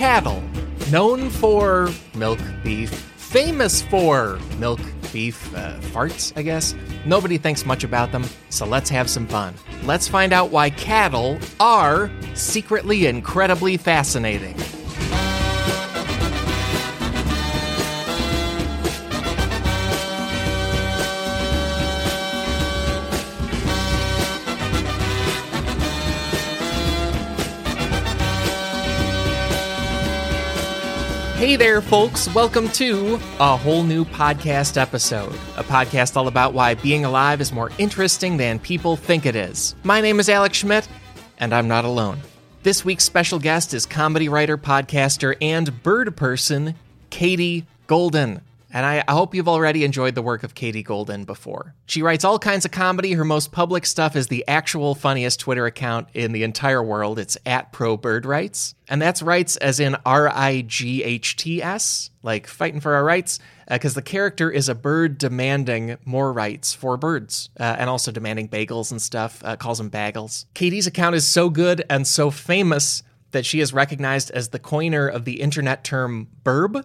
cattle, known for milk, beef, famous for milk, beef, uh, farts, I guess. Nobody thinks much about them, so let's have some fun. Let's find out why cattle are secretly incredibly fascinating. Hey there, folks. Welcome to a whole new podcast episode. A podcast all about why being alive is more interesting than people think it is. My name is Alex Schmidt, and I'm not alone. This week's special guest is comedy writer, podcaster, and bird person, Katie Golden. And I, hope you've already enjoyed the work of Katie Golden before. She writes all kinds of comedy. Her most public stuff is the actual funniest Twitter account in the entire world. It's at Pro Bird Rights. And that's rights as in R I G H T S, like fighting for our rights, because uh, the character is a bird demanding more rights for birds uh, and also demanding bagels and stuff, uh, calls them bagels. Katie's account is so good and so famous that she is recognized as the coiner of the internet term birb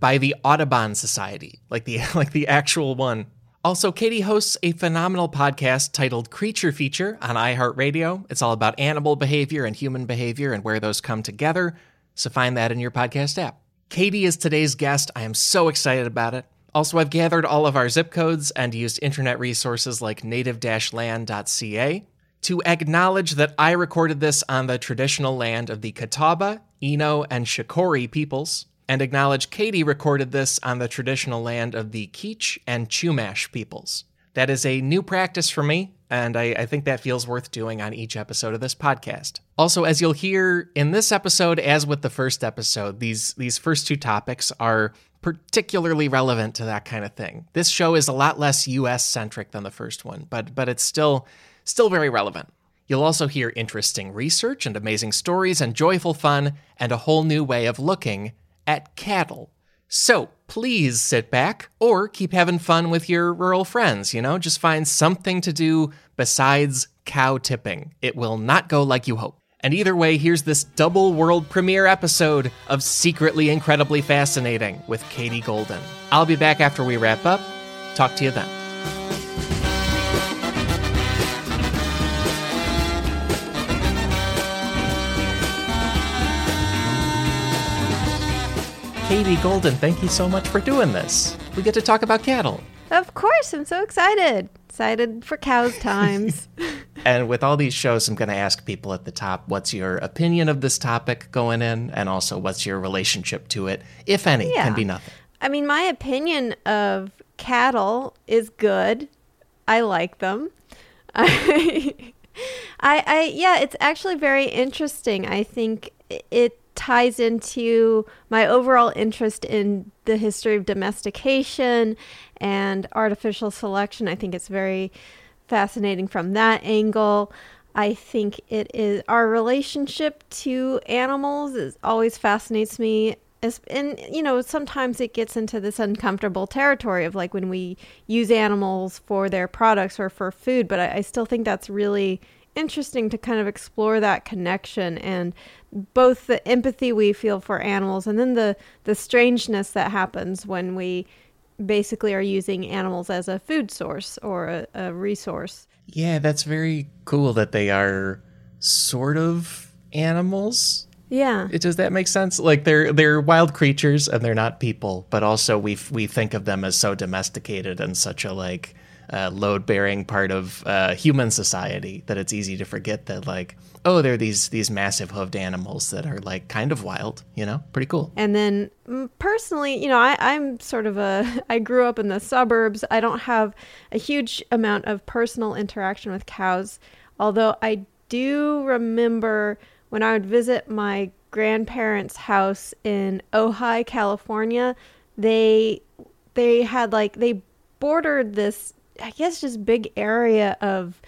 by the Audubon Society, like the like the actual one. Also, Katie hosts a phenomenal podcast titled Creature Feature on iHeartRadio. It's all about animal behavior and human behavior and where those come together. So find that in your podcast app. Katie is today's guest. I am so excited about it. Also, I've gathered all of our zip codes and used internet resources like native-land.ca to acknowledge that I recorded this on the traditional land of the Catawba, Eno, and Shakori peoples and acknowledge Katie recorded this on the traditional land of the Kizh and Chumash peoples. That is a new practice for me, and I, I, think that feels worth doing on each episode of this podcast. Also, as you'll hear in this episode, as with the first episode, these, these first two topics are particularly relevant to that kind of thing. This show is a lot less US centric than the first one, but, but it's still, still very relevant. You'll also hear interesting research and amazing stories and joyful fun and a whole new way of looking at cattle. So please sit back or keep having fun with your rural friends, you know? Just find something to do besides cow tipping. It will not go like you hope. And either way, here's this double world premiere episode of Secretly Incredibly Fascinating with Katie Golden. I'll be back after we wrap up. Talk to you then. Katie Golden, thank you so much for doing this. We get to talk about cattle. Of course, I'm so excited. Excited for cows times. and with all these shows, I'm going to ask people at the top what's your opinion of this topic going in, and also what's your relationship to it, if any, yeah. can be nothing. I mean, my opinion of cattle is good. I like them. I, I, I, yeah, it's actually very interesting. I think it ties into my overall interest in the history of domestication and artificial selection. I think it's very fascinating from that angle. I think it is our relationship to animals is always fascinates me. And you know, sometimes it gets into this uncomfortable territory of like when we use animals for their products or for food. But I, I still think that's really interesting to kind of explore that connection and both the empathy we feel for animals and then the the strangeness that happens when we basically are using animals as a food source or a, a resource. Yeah, that's very cool that they are sort of animals. Yeah. It, does that make sense? Like they're they're wild creatures and they're not people, but also we we think of them as so domesticated and such a like uh, load bearing part of uh, human society that it's easy to forget that like oh they're these these massive hoofed animals that are like kind of wild you know? Pretty cool. And then mm, personally you know I, i'm sort of a i grew up in the suburbs. I don't have a huge amount of personal interaction with cows although i do remember when i would visit my grandparents house in ojai california they they had like they bordered this I guess just big area of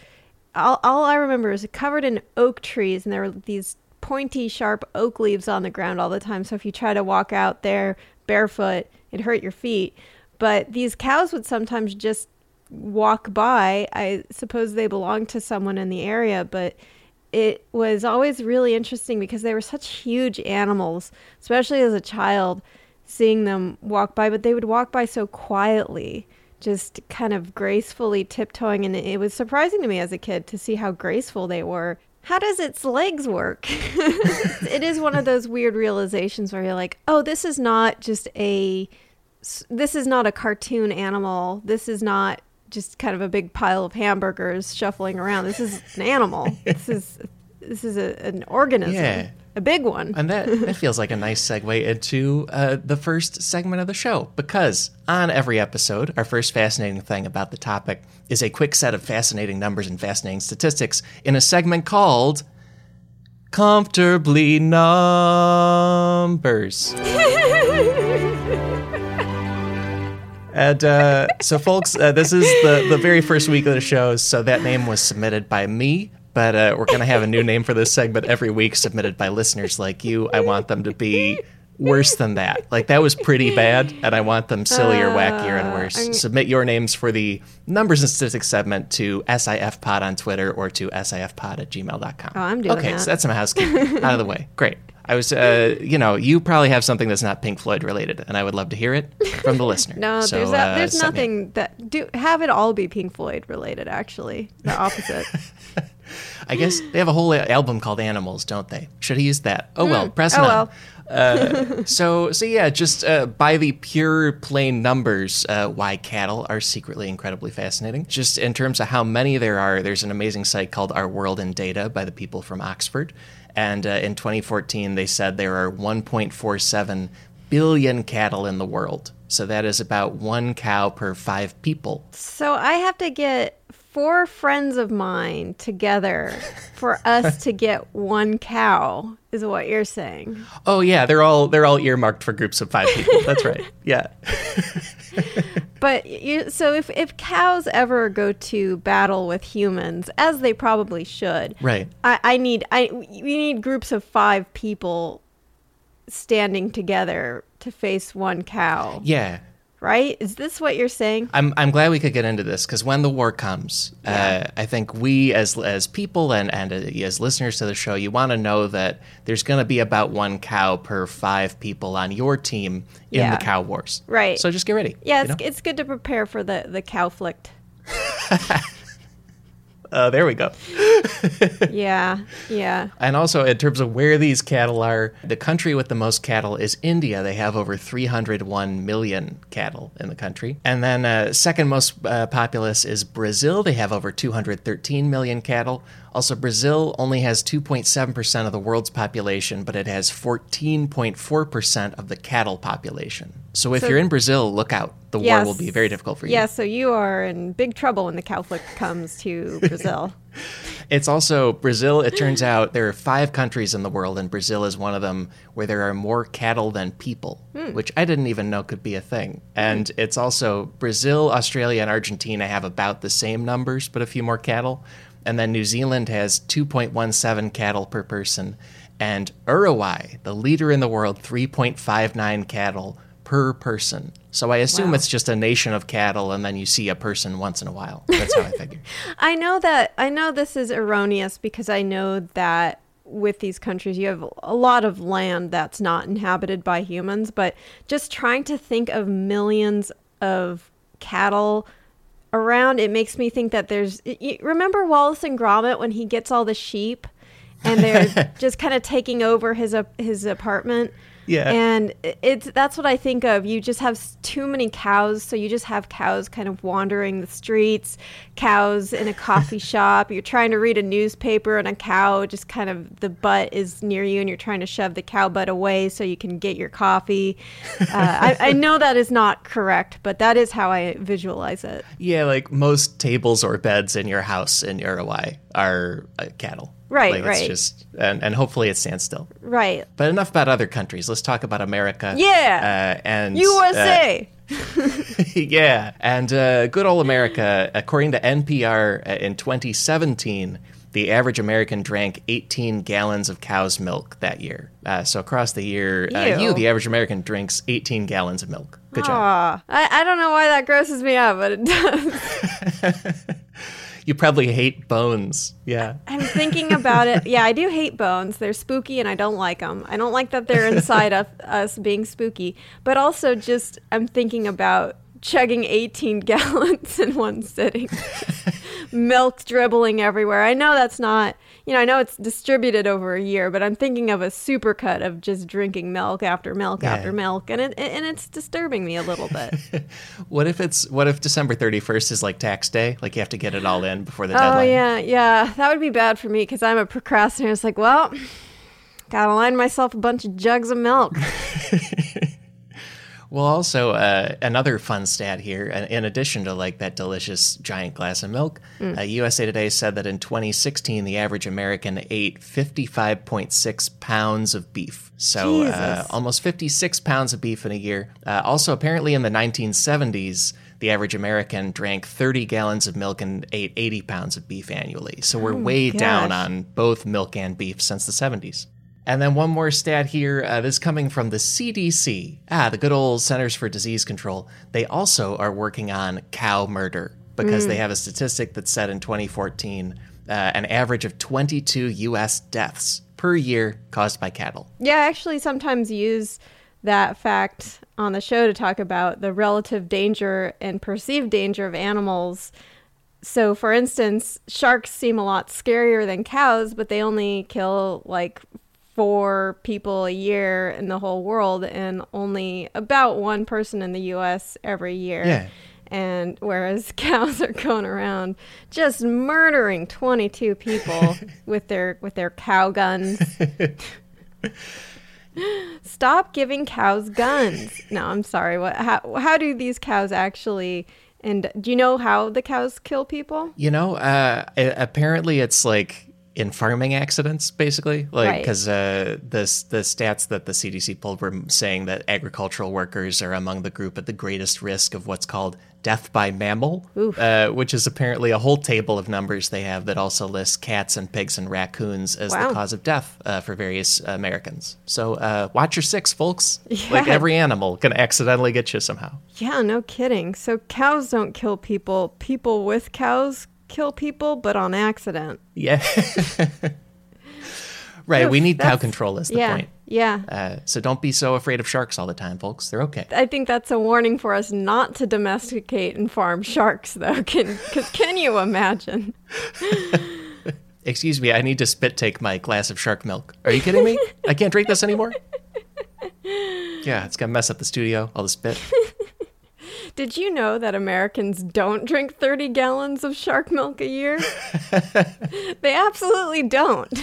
all, all I remember is it covered in oak trees and there were these pointy sharp oak leaves on the ground all the time. So if you try to walk out there barefoot it hurt your feet. But these cows would sometimes just walk by. I suppose they belonged to someone in the area but it was always really interesting because they were such huge animals, especially as a child, seeing them walk by, but they would walk by so quietly, just kind of gracefully tiptoeing. And it was surprising to me as a kid to see how graceful they were. How does its legs work? it is one of those weird realizations where you're like, oh, this is not just a. This is not a cartoon animal. This is not just kind of a big pile of hamburgers shuffling around. This is an animal. this is this is a, an organism. Yeah. A big one. And that, that feels like a nice segue into uh, the first segment of the show because on every episode, our first fascinating thing about the topic is a quick set of fascinating numbers and fascinating statistics in a segment called Comfortably Numbers. And uh, so, folks, uh, this is the, the very first week of the show. So, that name was submitted by me, but uh, we're going to have a new name for this segment every week, submitted by listeners like you. I want them to be worse than that. Like, that was pretty bad, and I want them sillier, wackier, and worse. I'm- Submit your names for the numbers and statistics segment to SIFpod on Twitter or to SIFpod at gmail.com. Oh, I'm doing Okay, that. so that's some housekeeping out of the way. Great. I was, uh, you know, you probably have something that's not Pink Floyd related, and I would love to hear it from the listener. No, So, there's uh, there's me- nothing that do have it all be Pink Floyd related. Actually, the opposite. I guess they have a whole album called Animals, don't they? Should have used that. Oh well, press Oh, on. well. Uh, so so yeah, just uh, by the pure plain numbers, uh, why cattle are secretly incredibly fascinating. Just in terms of how many there are, there's an amazing site called Our World in Data by the people from Oxford, and uh, in 2014 they said there are 1.47 billion cattle in the world. So that is about one cow per five people. so I have to get four friends of mine together for us to get one cow. Is what you're saying? Oh yeah, they're all they're all earmarked for groups of five people. That's right. Yeah. But you, so if if cows ever go to battle with humans, as they probably should, Right. I, I need I we need groups of five people standing together to face one cow. Yeah. Right? Is this what you're saying? I'm I'm glad we could get into this because when the war comes, uh, I think we as as people and and uh, as listeners to the show, you want to know that there's going to be about one cow per five people on your team in Yeah. the cow wars. Right. So just get ready. Yeah, you it's, know? it's good to prepare for the the cowflict. Uh, there we go. yeah, yeah. And also, in terms of where these cattle are, the country with the most cattle is India. They have over 301 million cattle in the country. And then, uh, second most uh, populous is Brazil. They have over 213 million cattle. Also, Brazil only has 2.7% of the world's population, but it has 14.4% of the cattle population. So, if So- you're in Brazil, look out. The war will be very difficult for you. Yeah, so you are in big trouble when the cowflict comes to Brazil. It's also Brazil. It turns out there are five countries in the world, and Brazil is one of them where there are more cattle than people, hmm. which I didn't even know could be a thing. And hmm. it's also Brazil, Australia, and Argentina have about the same numbers, but a few more cattle. And then New Zealand has 2.17 cattle per person, and Uruguay, the leader in the world, 3.59 cattle per person. So I assume Wow. it's just a nation of cattle, and then you see a person once in a while. That's how I figure. I know that I know this is erroneous because I know that with these countries you have a lot of land that's not inhabited by humans, but just trying to think of millions of cattle around it makes me think that there's remember Wallace and Gromit when he gets all the sheep and they're just kind of taking over his ap- his apartment Yeah. and it's that's what I think of. You just have too many cows, so you just have cows kind of wandering the streets, cows in a coffee shop. You're trying to read a newspaper, and a cow just kind of the butt is near you, and you're trying to shove the cow butt away so you can get your coffee. Uh, I, I know that is not correct, but that is how I visualize it. Yeah, like most tables or beds in your house in Uruguay are uh, cattle. Right, like, It's right. just and, and hopefully it stands still. Right? But enough about other countries. Let's talk about America. Yeah. Uh, and USA. uh, yeah, and uh, good old America. According to NPR, uh, in 2017, the average American drank 18 gallons of cow's milk that year. Uh, so across the year, uh, you, the average American, drinks 18 gallons of milk. Good job. Aw, I, I don't know why that grosses me out, but it does. you probably hate bones. Yeah. I'm thinking about it. Yeah, I do hate bones. They're spooky and I don't like them. I don't like that they're inside of us being spooky. But also, just I'm thinking about chugging 18 gallons in one sitting, milk dribbling everywhere. I know that's not, you know, I know it's distributed over a year, but I'm thinking of a supercut of just drinking milk after milk Yeah. after milk, and it and it's disturbing me a little bit. What if it's what if December 31st is like tax day? Like you have to get it all in before the oh deadline. Oh yeah, yeah, that would be bad for me because I'm a procrastinator. It's like, well, gotta line myself a bunch of jugs of milk. Well, also uh, another fun stat here. uh, In addition to like that delicious giant glass of milk, Mm. uh, USA Today said that in 2016 the average American ate 55.6 pounds of beef. So uh, almost 56 pounds of beef in a year. Uh, also, apparently in the 1970s. The average American drank 30 gallons of milk and ate 80 pounds of beef annually. So we're way down Oh on both milk and beef since the 70s. And then one more stat here. Uh, this is coming from the CDC. Ah, the good old Centers for Disease Control. They also are working on cow murder because Mm. they have a statistic that said in 2014 uh, an average of 22 U.S. deaths per year caused by cattle. Yeah, I actually sometimes use that fact on the show to talk about the relative danger and perceived danger of animals. So, for instance, sharks seem a lot scarier than cows, but they only kill like four people a year in the whole world and only about one person in the US every year. Yeah. And whereas cows are going around just murdering 22 people with their with their cow guns. Stop giving cows guns. No, I'm sorry. What? How? How do these cows actually? And do you know how the cows kill people? You know, uh, apparently it's like in farming accidents, basically. Like, Right. because uh, the, the stats that the CDC pulled were saying that agricultural workers are among the group at the greatest risk of what's called death by mammal, uh, which is apparently a whole table of numbers they have that also lists cats and pigs and raccoons as Wow. the cause of death uh, for various Americans. So uh, watch your six, folks. Yeah. Like every animal can accidentally get you somehow. Yeah, no kidding. So cows don't kill people. People with cows kill people, but on accident. Yeah. right. we need cow control, is the yeah, point. yeah. Uh, so don't be so afraid of sharks all the time, folks. They're okay. I think that's a warning for us not to domesticate and farm sharks, though. Can because can you imagine? Excuse me, I need to spit take my glass of shark milk. Are you kidding me? I can't drink this anymore. Yeah, it's gonna mess up the studio. All the spit. Did you know that Americans don't drink 30 gallons of shark milk a year? they absolutely don't.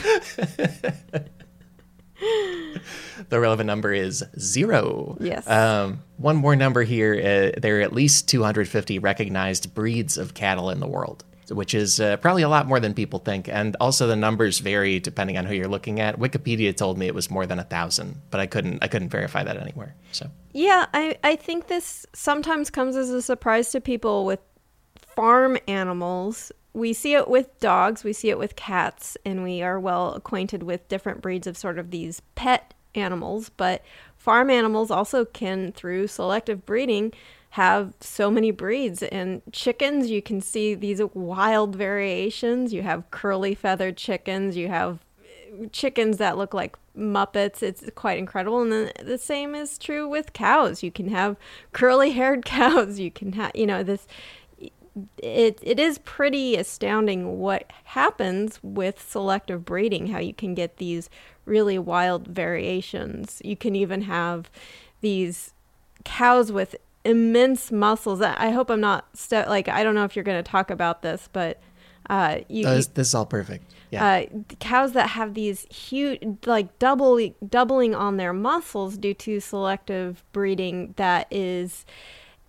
The relevant number is zero. Yes. Um, one more number here. Uh, there are at least 250 recognized breeds of cattle in the world, which is uh, probably a lot more than people think. And also the numbers vary depending on who you're looking at. Wikipedia told me it was more than a thousand, but I couldn't. I couldn't verify that anywhere. So. Yeah, I, I think this sometimes comes as a surprise to people with farm animals. We see it with dogs, we see it with cats, and we are well acquainted with different breeds of sort of these pet animals. But farm animals also can, through selective breeding, have so many breeds. And chickens, you can see these wild variations. You have curly feathered chickens, you have eh, chickens that look like muppets. It's quite incredible. And then the same is true with cows. You can have curly haired cows. You can have you know this it it is pretty astounding what happens with selective breeding how you can get these really wild variations. You can even have these cows with immense muscles i hope i'm not st- like i don't know if you're going to talk about this but uh you, This, this is all perfect. Yeah. uh, cows that have these huge, like double, doubling on their muscles due to selective breeding. That is,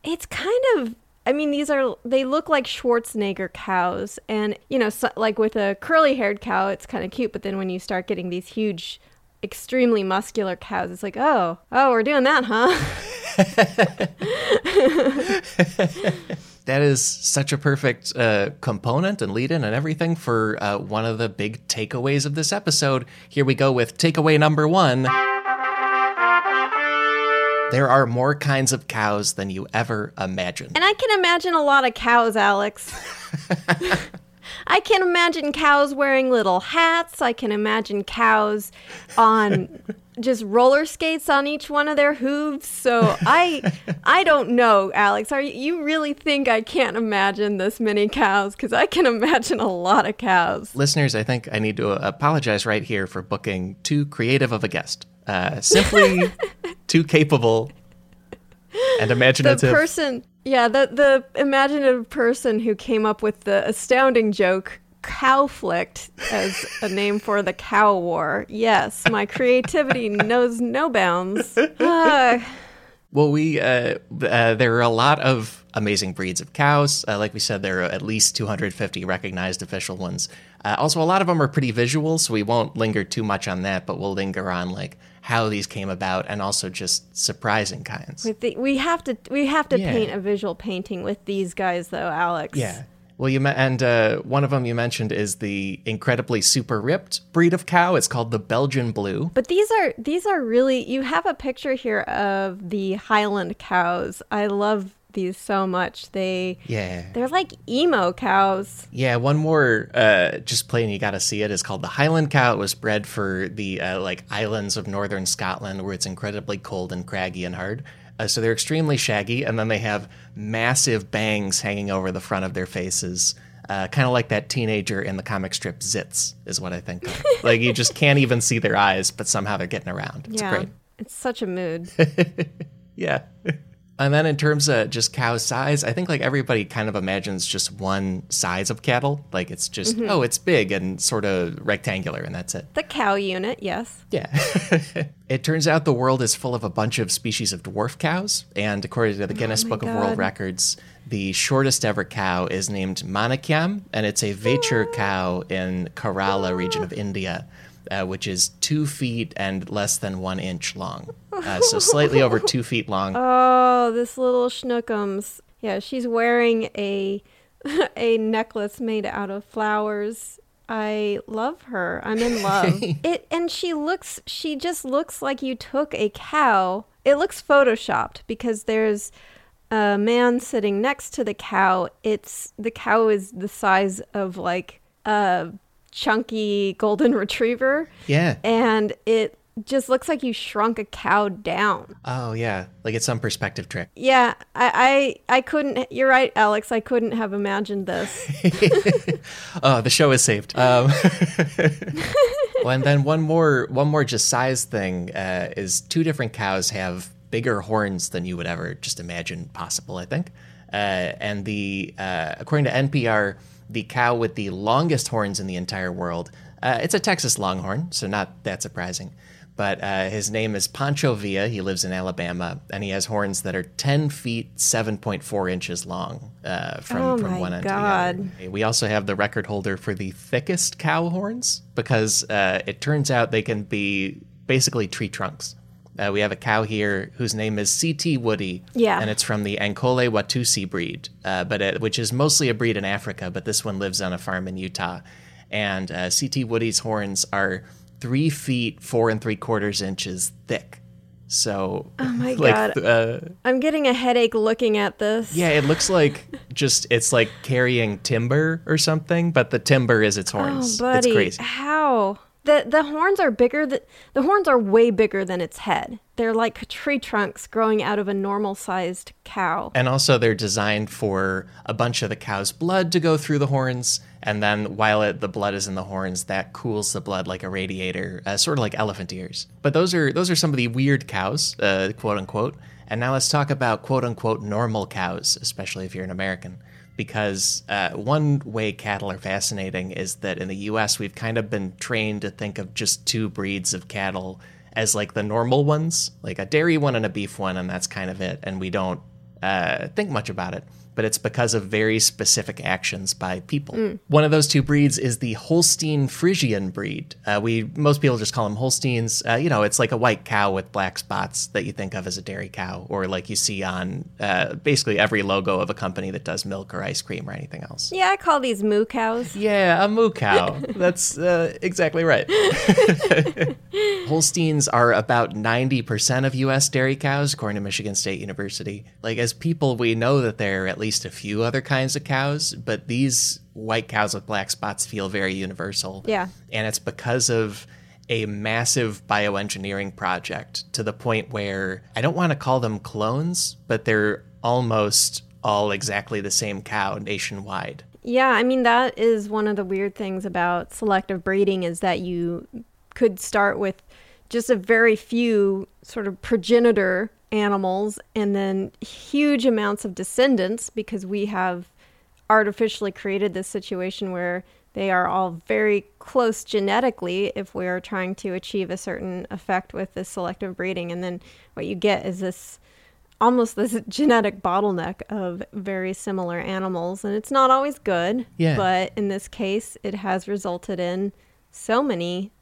it's kind of. I mean, these are they look like Schwarzenegger cows, and you know, so, like with a curly-haired cow, it's kind of cute. But then when you start getting these huge, extremely muscular cows, it's like, oh, oh, we're doing that, huh? that is such a perfect uh, component and lead in and everything for uh, one of the big takeaways of this episode. Here we go with takeaway number one. There are more kinds of cows than you ever imagined. And I can imagine a lot of cows, Alex. I can imagine cows wearing little hats. I can imagine cows on just roller skates on each one of their hooves. So I I don't know, Alex. Are you, you really think I can't imagine this many cows? Because I can imagine a lot of cows. Listeners, I think I need to apologize right here for booking too creative of a guest. Uh, simply too capable and imaginative. The person, yeah, the the imaginative person who came up with the astounding joke Cowflicked as a name for the cow war. Yes, my creativity knows no bounds. Uh, well, we uh, uh, there are a lot of amazing breeds of cows. Uh, like we said, there are at least 250 recognized official ones. Uh, also, a lot of them are pretty visual, so we won't linger too much on that. But we'll linger on like how these came about and also just surprising kinds. The, we have to we have to yeah. paint a visual painting with these guys, though, Alex. Yeah. Well, you and uh, one of them you mentioned is the incredibly super ripped breed of cow. It's called the Belgian Blue. But these are these are really you have a picture here of the Highland cows. I love these so much. They yeah they're like emo cows. Yeah, one more uh, just plain you got to see it is called the Highland cow. It was bred for the uh, like islands of northern Scotland where it's incredibly cold and craggy and hard. Uh, so they're extremely shaggy, and then they have massive bangs hanging over the front of their faces. Uh, kind of like that teenager in the comic strip Zits, is what I think. Of. like you just can't even see their eyes, but somehow they're getting around. It's yeah, great. It's such a mood. yeah. And then in terms of just cow size, I think like everybody kind of imagines just one size of cattle. Like it's just, mm-hmm. oh, it's big and sort of rectangular, and that's it. The cow unit, yes. Yeah. it turns out the world is full of a bunch of species of dwarf cows. And according to the Guinness oh Book God. of World Records, the shortest ever cow is named Manikyam, and it's a Vechur cow in Kerala region of India uh, which is two feet and less than one inch long. Uh, so slightly over two feet long. Oh, this little schnookums. Yeah, she's wearing a a necklace made out of flowers. I love her. I'm in love. it and she looks she just looks like you took a cow. It looks photoshopped because there's a man sitting next to the cow. It's the cow is the size of like a chunky golden retriever. Yeah. And it just looks like you shrunk a cow down. Oh yeah, like it's some perspective trick. Yeah, I I, I couldn't. You're right, Alex. I couldn't have imagined this. oh, the show is saved. Um, well, and then one more one more just size thing uh, is two different cows have bigger horns than you would ever just imagine possible. I think, uh, and the uh, according to NPR the cow with the longest horns in the entire world. Uh, it's a Texas Longhorn, so not that surprising. But uh, his name is Pancho Villa. He lives in Alabama, and he has horns that are 10 feet, 7.4 inches long uh, from, oh from one end God. to the other. We also have the record holder for the thickest cow horns because uh, it turns out they can be basically tree trunks. Uh, we have a cow here whose name is CT Woody. Yeah. And it's from the Ankole Watusi breed, uh, but it, which is mostly a breed in Africa, but this one lives on a farm in Utah. And uh, CT Woody's horns are three feet, four and three quarters inches thick. So, oh my like, god, uh, I'm getting a headache looking at this. Yeah, it looks like just it's like carrying timber or something, but the timber is its horns. Oh, buddy, it's crazy. How? The the horns are bigger the, horns are way bigger than its head. They're like tree trunks growing out of a normal sized cow. And also they're designed for a bunch of the cow's blood to go through the horns. And then while it, the blood is in the horns that cools the blood like a radiator uh, sort of like elephant ears. But those are those are some of the weird cows uh, quote unquote. And now let's talk about quote unquote normal cows especially if you're an american because uh, one way cattle are fascinating is that in the US, we've kind of been trained to think of just two breeds of cattle as like the normal ones, like a dairy one and a beef one, and that's kind of it. And we don't uh, think much about it but it's because of very specific actions by people. Mm. One of those two breeds is the Holstein Friesian breed. Uh, we most people just call them Holsteins. Uh, you know, it's like a white cow with black spots that you think of as a dairy cow, or like you see on uh, basically every logo of a company that does milk or ice cream or anything else. Yeah, I call these moo cows. Yeah, a moo cow. That's uh, exactly right. Holsteins are about 90% of U.S. dairy cows, according to Michigan State University. Like, as people, we know that they're at least least a few other kinds of cows, but these white cows with black spots feel very universal. Yeah. And it's because of a massive bioengineering project to the point where I don't want to call them clones, but they're almost all exactly the same cow nationwide. Yeah, I mean that is one of the weird things about selective breeding is that you could start with just a very few sort of progenitor animals and then huge amounts of descendants because we have artificially created this situation where they are all very close genetically if we're trying to achieve a certain effect with this selective breeding. And then what you get is this almost this genetic bottleneck of very similar animals. And it's not always good Yeah. but in this case it has resulted in so many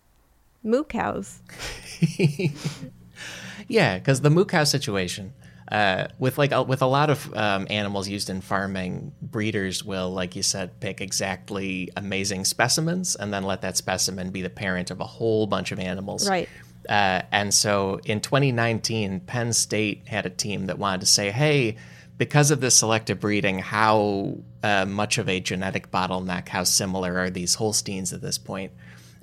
moo cows Yeah, because the moo cow situation, uh, with like a, with a lot of um, animals used in farming, breeders will, like you said, pick exactly amazing specimens and then let that specimen be the parent of a whole bunch of animals. Right. Uh, and so in 2019, Penn State had a team that wanted to say, hey, because of this selective breeding, how uh, much of a genetic bottleneck, how similar are these Holsteins at this point?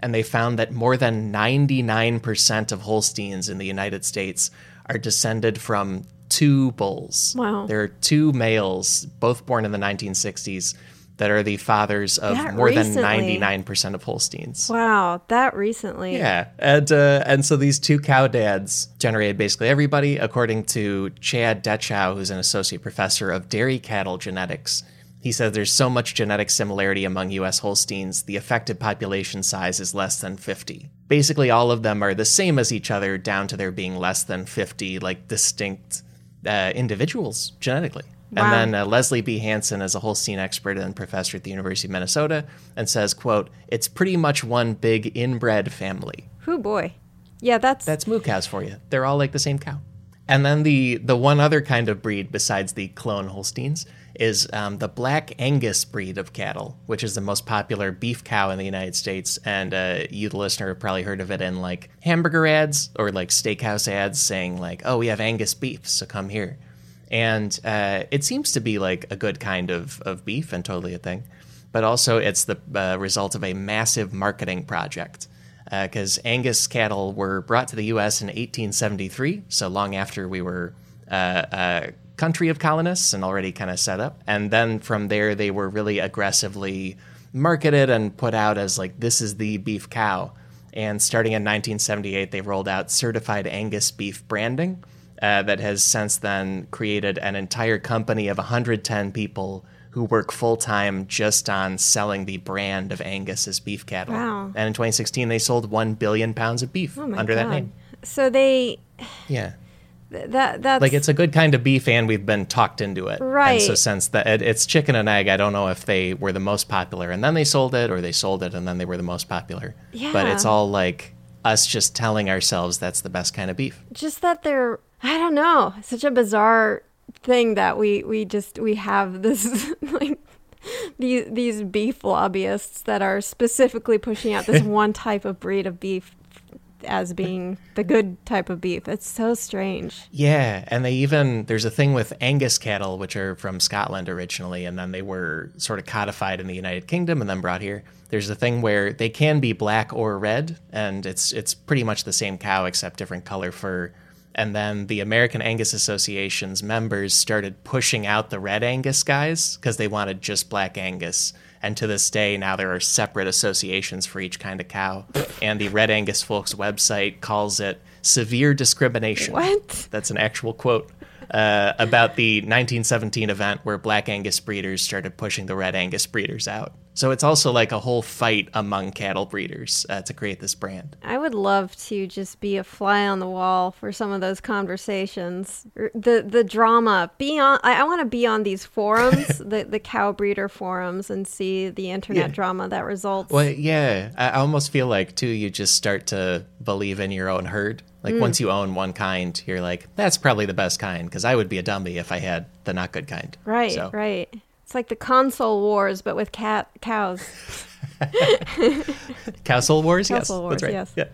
And they found that more than 99% of Holsteins in the United States are descended from two bulls. Wow. There are two males, both born in the 1960s, that are the fathers of That more recently. than 99% of Holsteins. wow that recently Yeah, and uh, and so these two cow dads generated basically everybody, according to Chad Dechow, who's an associate professor of dairy cattle genetics. He says there's so much genetic similarity among U.S. Holsteins, the affected population size is less than 50. Basically, all of them are the same as each other, down to there being less than 50 like distinct uh, individuals genetically. Wow. And then uh, Leslie B. Hansen is a Holstein expert and professor at the University of Minnesota, and says, "quote It's pretty much one big inbred family." Who boy yeah that's That's moo cows for you. They're all like the same cow. And then the the one other kind of breed besides the clone Holsteins is um, the Black Angus breed of cattle, which is the most popular beef cow in the United States. And uh, you, the listener, have probably heard of it in like hamburger ads or like steakhouse ads saying like, "Oh, we have Angus beef, so come here." And uh, it seems to be like a good kind of, of beef and totally a thing. But also, it's the uh, result of a massive marketing project because Angus cattle were brought to the U.S. in 1873, so long after we were uh, a country of colonists and already kind of set up. And then from there, they were really aggressively marketed and put out as like this is the beef cow. And starting in 1978, they rolled out certified Angus beef branding uh, that has since then created an entire company of 110 people who work full time just on selling the brand of Angus as beef cattle. Wow. And in 2016, they sold 1 billion pounds of beef oh under that name. so they Yeah. Th- that that's Like it's a good kind of beef, and we've been talked into it. Right. And so since that it, it's chicken and egg, I don't know if they were the most popular, and then they sold it, or they sold it and then they were the most popular. yeah. But it's all like us just telling ourselves that's the best kind of beef. just that they're I don't know, such a bizarre thing that we we just we have this like these these beef lobbyists that are specifically pushing out this one type of breed of beef as being the good type of beef. It's so strange. Yeah, and they even there's a thing with Angus cattle, which are from Scotland originally, and then they were sort of codified in the United Kingdom and then brought here. There's a thing where they can be black or red, and it's it's pretty much the same cow except different color fur. And then the American Angus Association's members started pushing out the red Angus guys because they wanted just black Angus. And to this day, now there are separate associations for each kind of cow. and the Red Angus Folks website calls it severe discrimination. What? That's an actual quote uh, about the 1917 event where Black Angus breeders started pushing the Red Angus breeders out. So it's also like a whole fight among cattle breeders uh, to create this brand. I would love to just be a fly on the wall for some of those conversations. The the drama. Be on. I, I want to be on these forums, the the cow breeder forums, and see the internet Yeah. drama that results. Well, yeah, I almost feel like too you just start to believe in your own herd. Like Mm. once you own one kind, you're like, that's probably the best kind because I would be a dummy if I had the not good kind. Right, So- right. It's like the console wars, but with cat cows. Castle Wars, yes, Castle that's Wars, right. yes.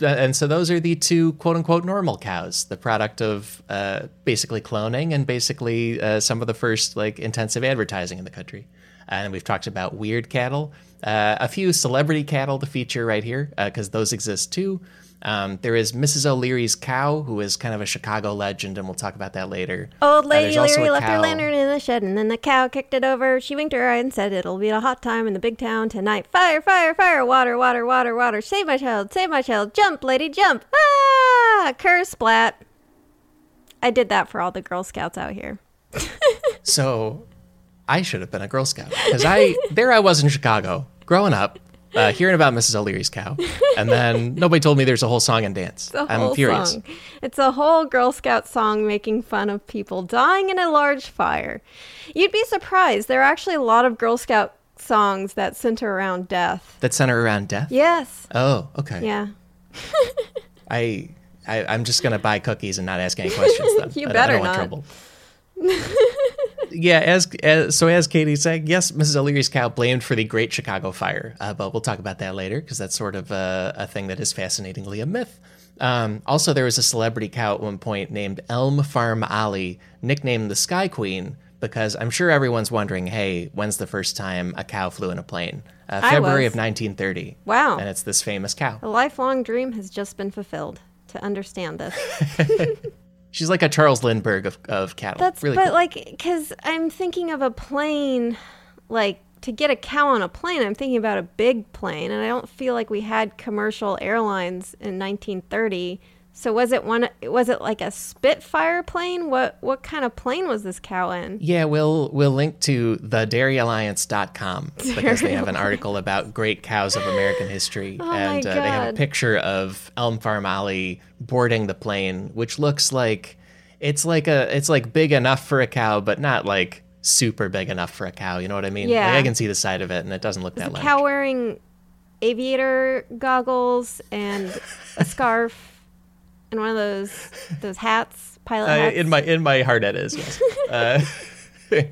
Yeah. and so those are the two quote unquote normal cows, the product of uh, basically cloning and basically uh, some of the first like intensive advertising in the country. And we've talked about weird cattle, uh, a few celebrity cattle to feature right here because those exist too. Um, there is Mrs. O'Leary's cow, who is kind of a Chicago legend, and we'll talk about that later. Old Uh, lady there's also Leary a left her lantern in the shed, and then the cow kicked it over. She winked her eye and said, "It'll be a hot time in the big town tonight. Fire, fire, fire! Water, water, water, water! Save my child! Save my child! Jump, lady, jump! Ah! Curse splat!" I did that for all the Girl Scouts out here. So I should have been a Girl Scout because I there I was in Chicago growing up, uh, hearing about Mrs. O'Leary's cow, and then nobody told me there's a whole song and dance. I'm whole furious. song. It's a whole Girl Scout song making fun of people dying in a large fire. You'd be surprised. There are actually a lot of Girl Scout songs that center around death. That center around death. Yes. Oh, okay. Yeah. I, I I'm just gonna buy cookies and not ask any questions. Then You I, I better don't want not. trouble. Yeah, as, as so as Katie said, yes, Mrs. O'Leary's cow blamed for the Great Chicago Fire, uh, but we'll talk about that later because that's sort of a, a thing that is fascinatingly a myth. Um, also, there was a celebrity cow at one point named Elm Farm Ollie, nicknamed the Sky Queen, because I'm sure everyone's wondering, hey, when's the first time a cow flew in a plane? Uh, February of 1930. Wow. And it's this famous cow. A lifelong dream has just been fulfilled to understand this. She's like a Charles Lindbergh of, of cattle. That's really but cool. like because I'm thinking of a plane, like to get a cow on a plane. I'm thinking about a big plane, and I don't feel like we had commercial airlines in 1930. So was it one? Was it like a Spitfire plane? What what kind of plane was this cow in? Yeah, we'll we'll link to thedairyalliance.com because they have an article about great cows of American history, Oh and uh, they have a picture of Elm Farm Ollie boarding the plane, which looks like it's like a it's like big enough for a cow, but not like super big enough for a cow. You know what I mean? Yeah. Like, I can see the side of it, and it doesn't look Was that the large. cow wearing aviator goggles and a scarf and one of those those hats, pilot Uh, hats? in my in my heart, it is yes. uh,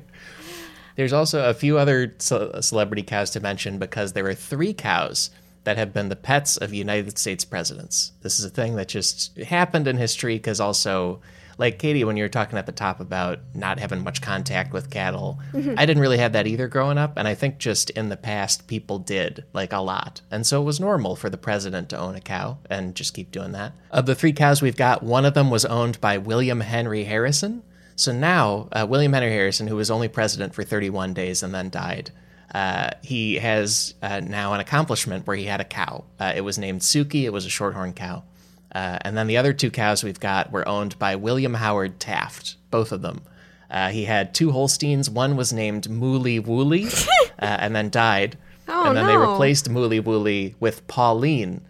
there's also a few other ce- celebrity cows to mention because there are three cows that have been the pets of United States presidents. This is a thing that just happened in history because also. Like Katie, when you were talking at the top about not having much contact with cattle, I didn't really have that either growing up. And I think just in the past, people did, like a lot. And so it was normal for the president to own a cow and just keep doing that. Of the three cows we've got, one of them was owned by William Henry Harrison. So now, uh, William Henry Harrison, who was only president for 31 days and then died, uh, he has uh, now an accomplishment where he had a cow. Uh, it was named Suki, it was a shorthorn cow. Uh, and then the other two cows we've got were owned by William Howard Taft, both of them. Uh, he had two Holsteins. One was named Mooly Wooly uh, and then died. Oh, and then they replaced Mooly Wooly with Pauline.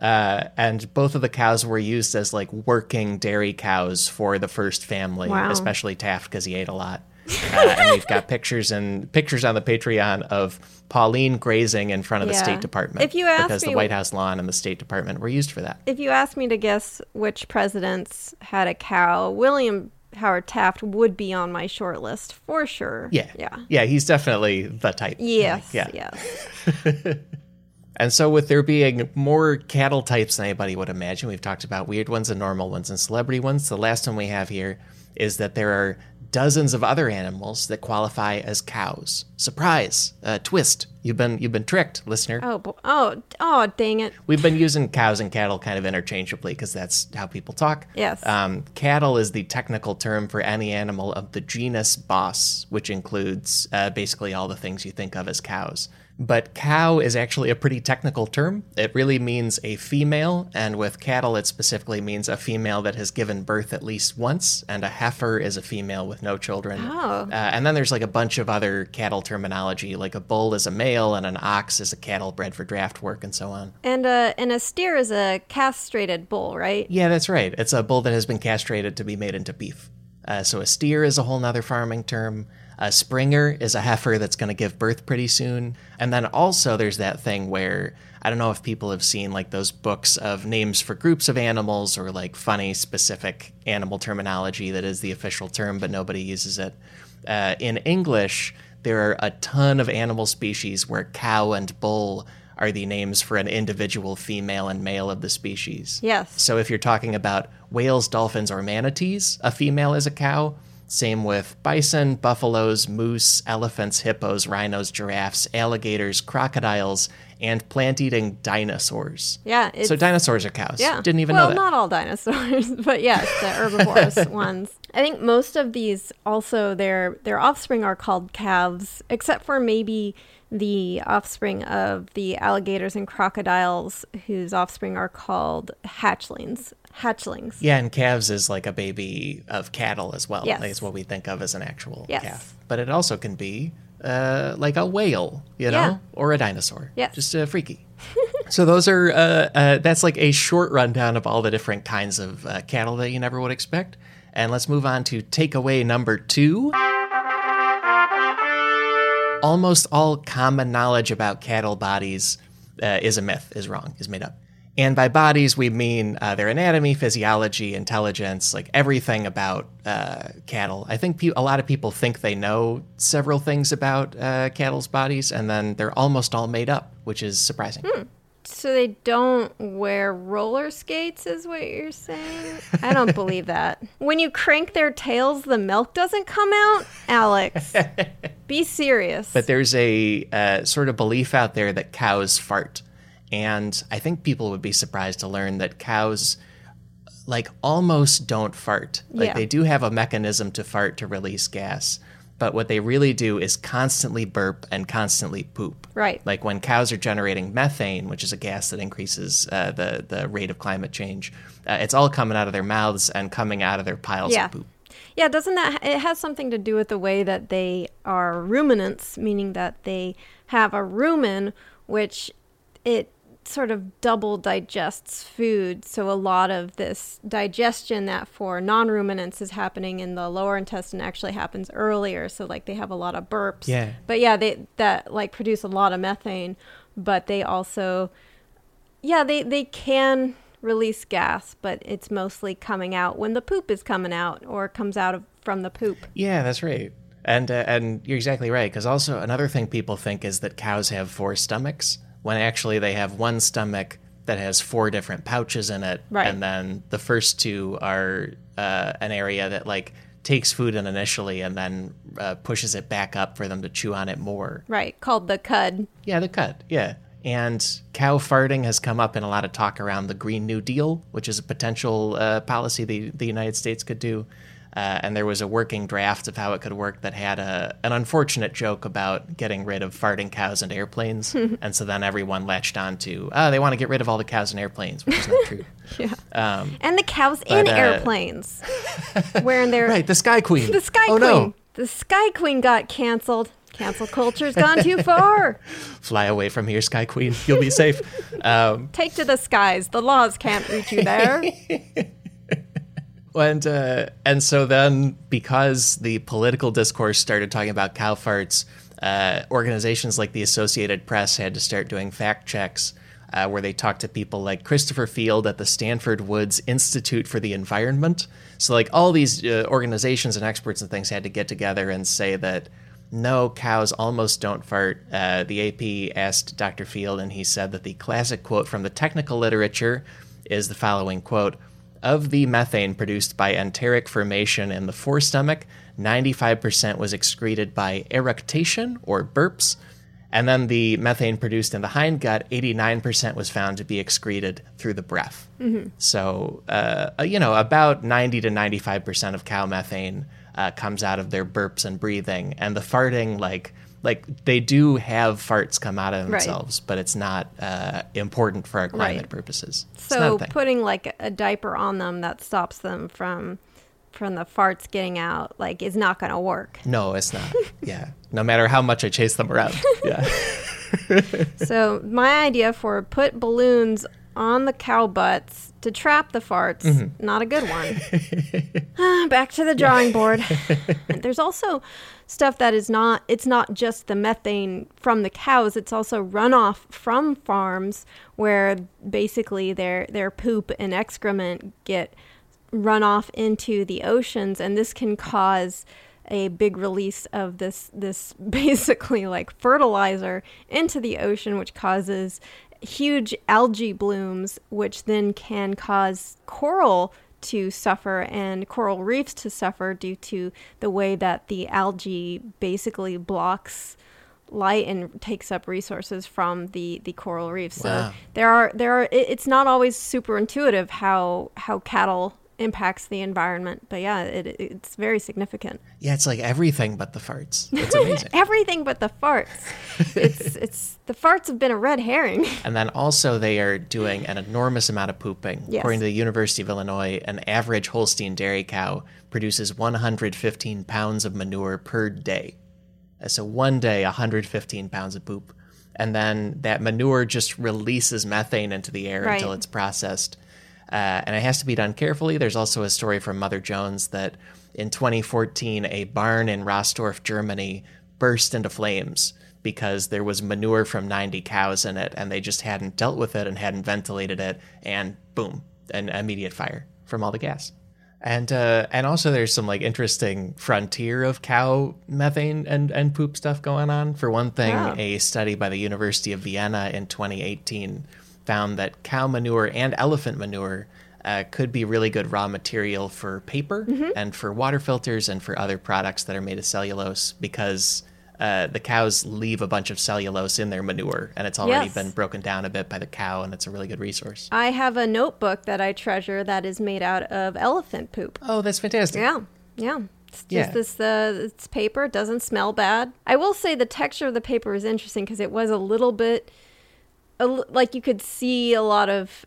Uh, and both of the cows were used as like working dairy cows for the first family, Wow. especially Taft because he ate a lot. Uh, and we've got pictures and pictures on the Patreon of Pauline grazing in front of the State Department If you ask because the me- White House lawn and the State Department were used for that. if you ask me to guess which presidents had a cow, William Howard Taft would be on my short list for sure. Yeah. Yeah. Yeah, he's definitely the type. Yes. Like, yeah. Yes. And so, with there being more cattle types than anybody would imagine, we've talked about weird ones and normal ones and celebrity ones. The last one we have here is that there are dozens of other animals that qualify as cows. Surprise! Uh, twist. You've been you've been tricked, listener. Oh. bo- Oh. Oh. Dang it. We've been using cows and cattle kind of interchangeably because that's how people talk. Yes. Um, cattle is the technical term for any animal of the genus Bos, which includes uh, basically all the things you think of as cows. But cow is actually a pretty technical term. It really means a female, and with cattle, it specifically means a female that has given birth at least once, and a heifer is a female with no children. Oh. Uh, and then there's like a bunch of other cattle terminology, like a bull is a male, and an ox is a cattle bred for draft work, and so on. And uh, and a steer is a castrated bull, right? Yeah, that's right. It's a bull that has been castrated to be made into beef. Uh, so a steer is a whole nother farming term. A springer is a heifer that's going to give birth pretty soon. And then also there's that thing where I don't know if people have seen like those books of names for groups of animals or like funny specific animal terminology that is the official term, but nobody uses it. Uh, in English, there are a ton of animal species where cow and bull are the names for an individual female and male of the species. Yes. So if you're talking about whales, dolphins, or manatees, a female is a cow. Same with bison, buffaloes, moose, elephants, hippos, rhinos, giraffes, alligators, crocodiles, and plant eating dinosaurs. Yeah. It's, So dinosaurs are cows. yeah. Didn't even well, know that. not all dinosaurs, but yes, the herbivorous ones. I think most of these also their their offspring are called calves, except for maybe the offspring of the alligators and crocodiles, whose offspring are called hatchlings. Hatchlings. Yeah, and calves is like a baby of cattle as well. Yes. It's what we think of as an actual Yes. calf. But it also can be uh, like a whale, you know, Yeah. or a dinosaur. Yes. Just uh, freaky. so those are uh, uh, that's like a short rundown of all the different kinds of uh, cattle that you never would expect. And let's move on to takeaway number two. Almost all common knowledge about cattle bodies uh, is a myth, is wrong, is made up. And by bodies, we mean uh, their anatomy, physiology, intelligence, like everything about uh, cattle. I think pe- a lot of people think they know several things about uh, cattle's bodies, and then they're almost all made up, which is surprising. So they don't wear roller skates, is what you're saying? I don't believe that. When you crank their tails, the milk doesn't come out? Alex, be serious. But there's a uh, sort of belief out there that cows fart. And I think people would be surprised to learn that cows, like, almost don't fart. Like, Yeah. they do have a mechanism to fart to release gas. But what they really do is constantly burp and constantly poop. Right. Like when cows are generating methane, which is a gas that increases uh, the, the rate of climate change, uh, it's all coming out of their mouths and coming out of their piles Yeah. of poop. Yeah, doesn't that it has something to do with the way that they are ruminants, meaning that they have a rumen which it sort of double digests food. So a lot of this digestion that for non-ruminants is happening in the lower intestine actually happens earlier. So like they have a lot of burps. Yeah. But yeah, they that like produce a lot of methane, but they also yeah, they they can release gas, but it's mostly coming out when the poop is coming out or comes out of from the poop. Yeah, that's right. And uh, and you're exactly right because also another thing people think is that cows have four stomachs when actually they have one stomach that has four different pouches in it, Right. and then the first two are uh, an area that like takes food in initially and then uh, pushes it back up for them to chew on it more. Right, called the cud. Yeah, the cud. Yeah. And cow farting has come up in a lot of talk around the Green New Deal, which is a potential uh, policy the, the United States could do. Uh, and there was a working draft of how it could work that had a, an unfortunate joke about getting rid of farting cows and airplanes. and so then everyone latched on to, oh, they want to get rid of all the cows and airplanes, which is not true. Yeah. Um, And the cows in but, uh, airplanes. wearing their right, the Sky Queen. the Sky oh, Queen. no. The Sky Queen got canceled. Cancel culture's gone too far. Fly away from here, Sky Queen. You'll be safe. um, Take to the skies. The laws can't reach you there. And uh, and so then because the political discourse started talking about cow farts, uh, organizations like the Associated Press had to start doing fact checks. Uh, where they talked to people like Christopher Field at the Stanford Woods Institute for the Environment. So, like, all these uh, organizations and experts and things had to get together and say that no, cows almost don't fart. Uh, the AP asked Dr. Field, and he said that the classic quote from the technical literature is the following quote Of the methane produced by enteric fermentation in the forestomach, 95% was excreted by eructation or burps. And then the methane produced in the hindgut, 89% was found to be excreted through the breath. So, uh, you know, about 90 to 95% of cow methane uh, comes out of their burps and breathing. And the farting, like, like they do have farts come out of Right. themselves, but it's not uh, important for our climate Right. purposes. It's So putting like a diaper on them that stops them from from the farts getting out like is not going to work. no, it's not. yeah. No matter how much I chase them around. Yeah. so my idea for put balloons on the cow butts to trap the farts, Mm-hmm. not a good one. Back to the drawing board. There's also stuff that is not it's not just the methane from the cows, it's also runoff from farms where basically their their poop and excrement get run off into the oceans and this can cause a big release of this this basically like fertilizer into the ocean, which causes huge algae blooms, which then can cause coral to suffer and coral reefs to suffer due to the way that the algae basically blocks light and takes up resources from the the coral reefs. So there are there are it, it's not always super intuitive how how cattle impacts the environment, but yeah, it, it's very significant. Yeah, it's like everything but the farts. It's amazing. Everything but the farts. it's it's the farts have been a red herring. and then also they are doing an enormous amount of pooping. Yes. According to the University of Illinois, an average Holstein dairy cow produces 115 pounds of manure per day. Uh, So one day, 115 pounds of poop. And then that manure just releases methane into the air Right. until it's processed. Uh, and it has to be done carefully. There's also a story from Mother Jones that in 2014, a barn in Rasdorf, Germany, burst into flames because there was manure from 90 cows in it, and they just hadn't dealt with it and hadn't ventilated it, and boom, an immediate fire from all the gas. And uh, and also there's some like interesting frontier of cow methane and, and poop stuff going on. For one thing, Wow. a study by the University of Vienna in 2018 found that cow manure and elephant manure uh, could be really good raw material for paper and for water filters and for other products that are made of cellulose because uh, the cows leave a bunch of cellulose in their manure and it's already Yes. been broken down a bit by the cow and it's a really good resource. I have a notebook that I treasure that is made out of elephant poop. Oh, that's fantastic. Yeah, yeah. It's just Yeah. this uh, it's paper. It doesn't smell bad. I will say the texture of the paper is interesting because it was a little bit, a like you could see a lot of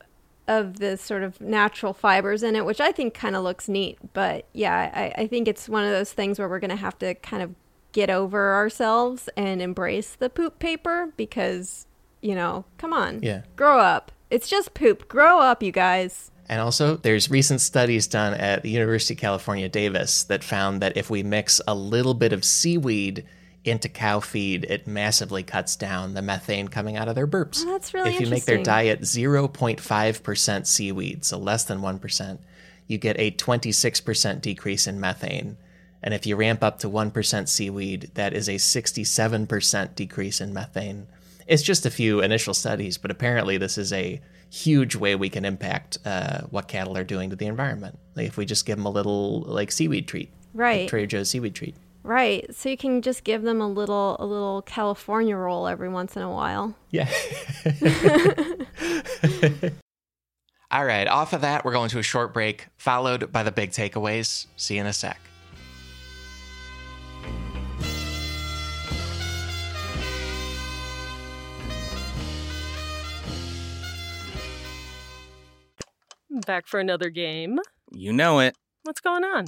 of the sort of natural fibers in it, which I think kind of looks neat. But yeah, I, I think it's one of those things where we're gonna have to kind of get over ourselves and embrace the poop paper because you know, come on, Yeah. grow up. It's just poop. Grow up, you guys. And also, there's recent studies done at the University of California, Davis, that found that if we mix a little bit of seaweed into cow feed, it massively cuts down the methane coming out of their burps. Oh, that's really If you make their diet 0.5% seaweed, so less than 1%, you get a 26% decrease in methane. And if you ramp up to 1% seaweed, that is a 67% decrease in methane. It's just a few initial studies, but apparently this is a huge way we can impact uh, what cattle are doing to the environment. Like if we just give them a little like seaweed treat, Right. like Trader Joe's seaweed treat. Right. So you can just give them a little a little California roll every once in a while. Yeah. All right, off of that, we're going to a short break, followed by the big takeaways. See you in a sec. Back for another game. You know it. What's going on?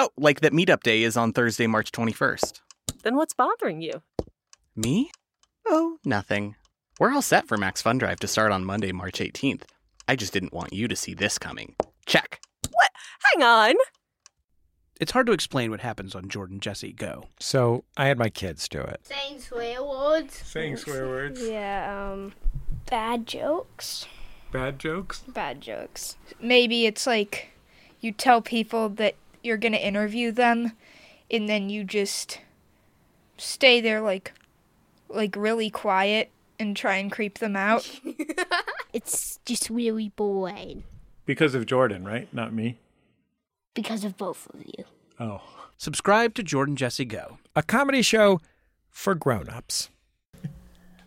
Oh, like that meetup day is on Thursday, March 21st. Then what's bothering you? Me? Oh, nothing. We're all set for Max Fun Drive to start on Monday, March 18th. I just didn't want you to see this coming. Check. What? Hang on! It's hard to explain what happens on Jordan Jesse Go. So I had my kids do it. Saying swear words. Saying swear words. Yeah, um, bad jokes. Bad jokes. bad jokes. Maybe it's like you tell people that you're going to interview them and then you just stay there like like really quiet and try and creep them out. It's just really boring Because of Jordan, right? Not me. because of both of you. Oh. Subscribe to Jordan Jesse Go. A comedy show for grown-ups.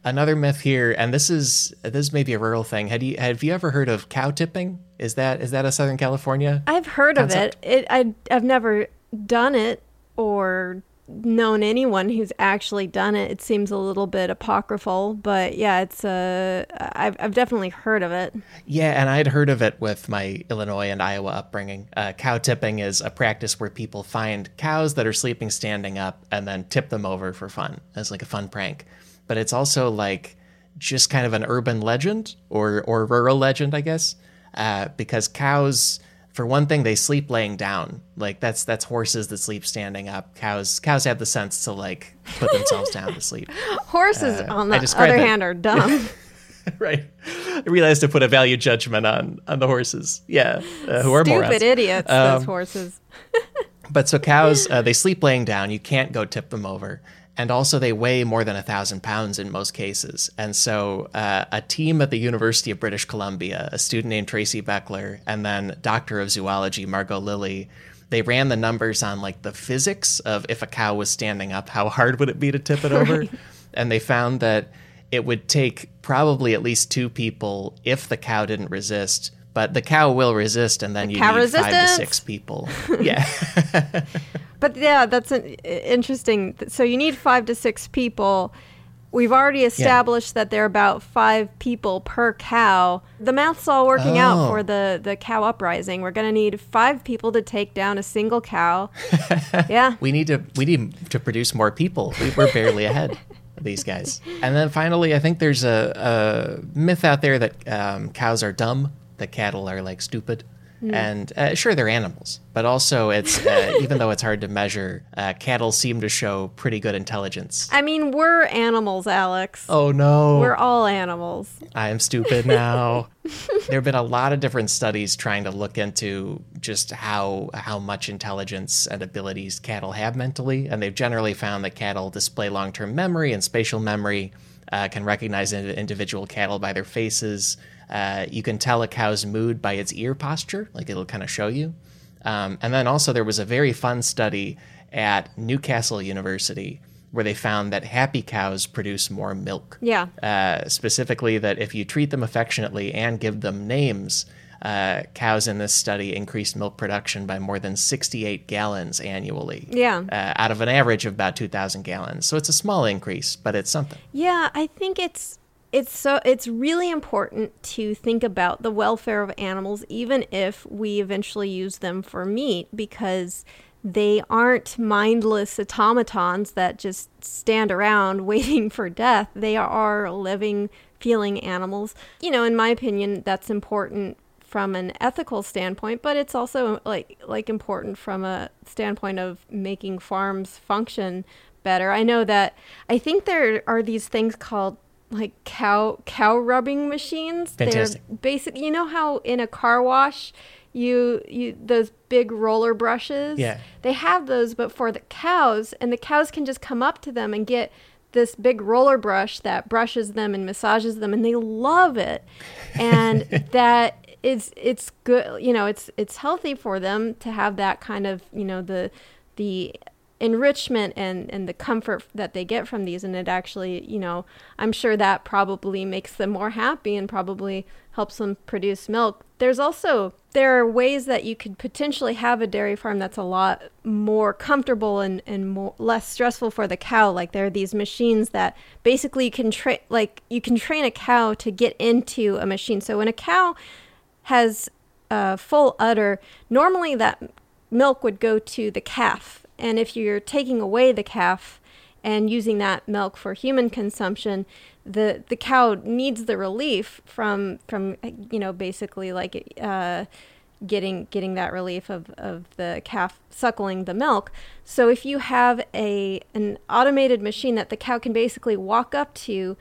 Another myth here, and this is this may be a rural thing. Had you have you ever heard of cow tipping? Is that is that a Southern California? I've heard Concept? of it. It I I've never done it or known anyone who's actually done it. It seems a little bit apocryphal, but yeah, it's uh, I've I've definitely heard of it. Yeah, and I'd heard of it with my Illinois and Iowa upbringing. Uh, cow tipping is a practice where people find cows that are sleeping standing up and then tip them over for fun as like a fun prank. But it's also like just kind of an urban legend or or rural legend, I guess, uh, because cows. For one thing, they sleep laying down. Like that's that's horses that sleep standing up. Cows cows have the sense to like put themselves down to sleep. Horses, Uh, on the other hand, are dumb. right. I realized to put a value judgment on on the horses. Yeah, uh, who are Stupid morons. idiots, those Um, horses. But so cows, uh, they sleep laying down. You can't go tip them over. And also, they weigh more than a thousand pounds in most cases. And so, uh, a team at the University of British Columbia, a student named Tracy Boechler, and then Doctor of Zoology Margo Lillie, they ran the numbers on like the physics of if a cow was standing up, how hard would it be to tip it over? and they found that it would take probably at least two people if the cow didn't resist. But the cow will resist, and then you cow need five to six people. Yeah. But yeah, that's an, interesting. So you need five to six people. We've already established that there are about five people per cow. The math's all working out Oh. for the, the cow uprising. We're going to need five people to take down a single cow. yeah. we need to we need to produce more people. We, we're barely ahead of these guys. And then finally, I think there's a, a myth out there that um, cows are dumb, that cattle are like stupid. And uh, sure, they're animals, but also it's uh, even though it's hard to measure, uh, cattle seem to show pretty good intelligence. I mean, we're animals, Alex. Oh no! We're all animals. I am stupid now. there have been a lot of different studies trying to look into just how how much intelligence and abilities cattle have mentally, and they've generally found that cattle display long term memory and spatial memory, uh, can recognize individual cattle by their faces. Uh, you can tell a cow's mood by its ear posture, like it'll kind of show you. Um, and then also there was a very fun study at Newcastle University where they found that happy cows produce more milk Yeah. uh, specifically that if you treat them affectionately and give them names, uh, cows in this study increased milk production by more than 68 gallons annually. Yeah. Uh, out of an average of about 2,000 gallons. So it's a small increase, but it's something. Yeah, I think it's it's so it's really important to think about the welfare of animals even if we eventually use them for meat because they aren't mindless automatons that just stand around waiting for death. They are living, feeling animals. You know, in my opinion, that's important from an ethical standpoint, but it's also like like important from a standpoint of making farms function better. I know that I think there are these things called like cow cow rubbing machines. Fantastic. They're basic. You know how in a car wash you you those big roller brushes. Yeah. They have those, but for the cows, and the cows can just come up to them and get this big roller brush that brushes them and massages them, and they love it. And that is it's good. You know, it's it's healthy for them to have that kind of you know the the enrichment and and the comfort that they get from these. And it actually you know i'm sure that probably makes them more happy and probably helps them produce milk. There's also there are ways that you could potentially have a dairy farm that's a lot more comfortable and and more less stressful for the cow. Like there are these machines that basically you can train like you can train a cow to get into a machine. So when a cow has a full udder normally that milk would go to the calf and if you're taking away the calf and using that milk for human consumption, the the cow needs the relief from from you know basically like uh, getting getting that relief of, of the calf suckling the milk. So if you have a an automated machine that the cow can basically walk up to,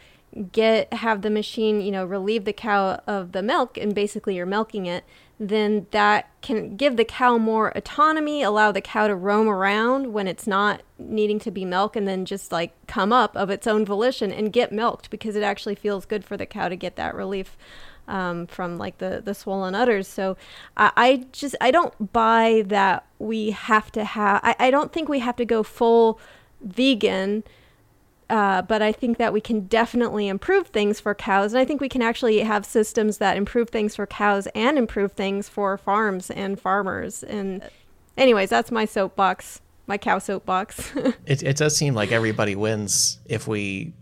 get have the machine you know relieve the cow of the milk and basically you're milking it then that can give the cow more autonomy, allow the cow to roam around when it's not needing to be milked, and then just like come up of its own volition and get milked because it actually feels good for the cow to get that relief um, from like the the swollen udders. So I, I just I don't buy that we have to have. I, I don't think we have to go full vegan. Uh, but I think that we can definitely improve things for cows. And I think we can actually have systems that improve things for cows and improve things for farms and farmers. And, anyways, that's my soapbox. my cow soapbox. It, it does seem like everybody wins if we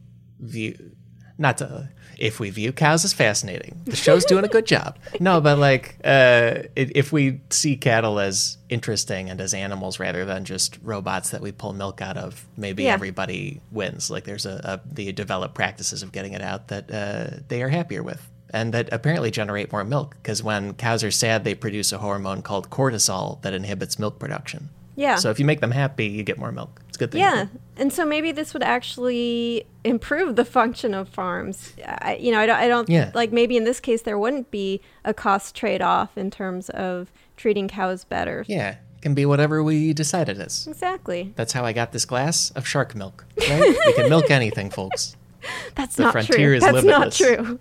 view, not to, if we view cows as fascinating. The show's doing a good job. No, but like, uh, if we see cattle as interesting and as animals rather than just robots that we pull milk out of, maybe Yeah. everybody wins. Like, there's a, a the developed practices of getting it out that uh, they are happier with. And that apparently generate more milk because when cows are sad, they produce a hormone called cortisol that inhibits milk production. yeah. So if you make them happy, you get more milk. Good thing. Yeah, and so maybe this would actually improve the function of farms. I, you know, I don't, I don't Yeah. like maybe in this case there wouldn't be a cost trade off in terms of treating cows better. Yeah, it can be whatever we decide it is. Exactly. That's how I got this glass of shark milk. Right? we can milk anything, folks. That's The not frontier true. is That's limitless. not true.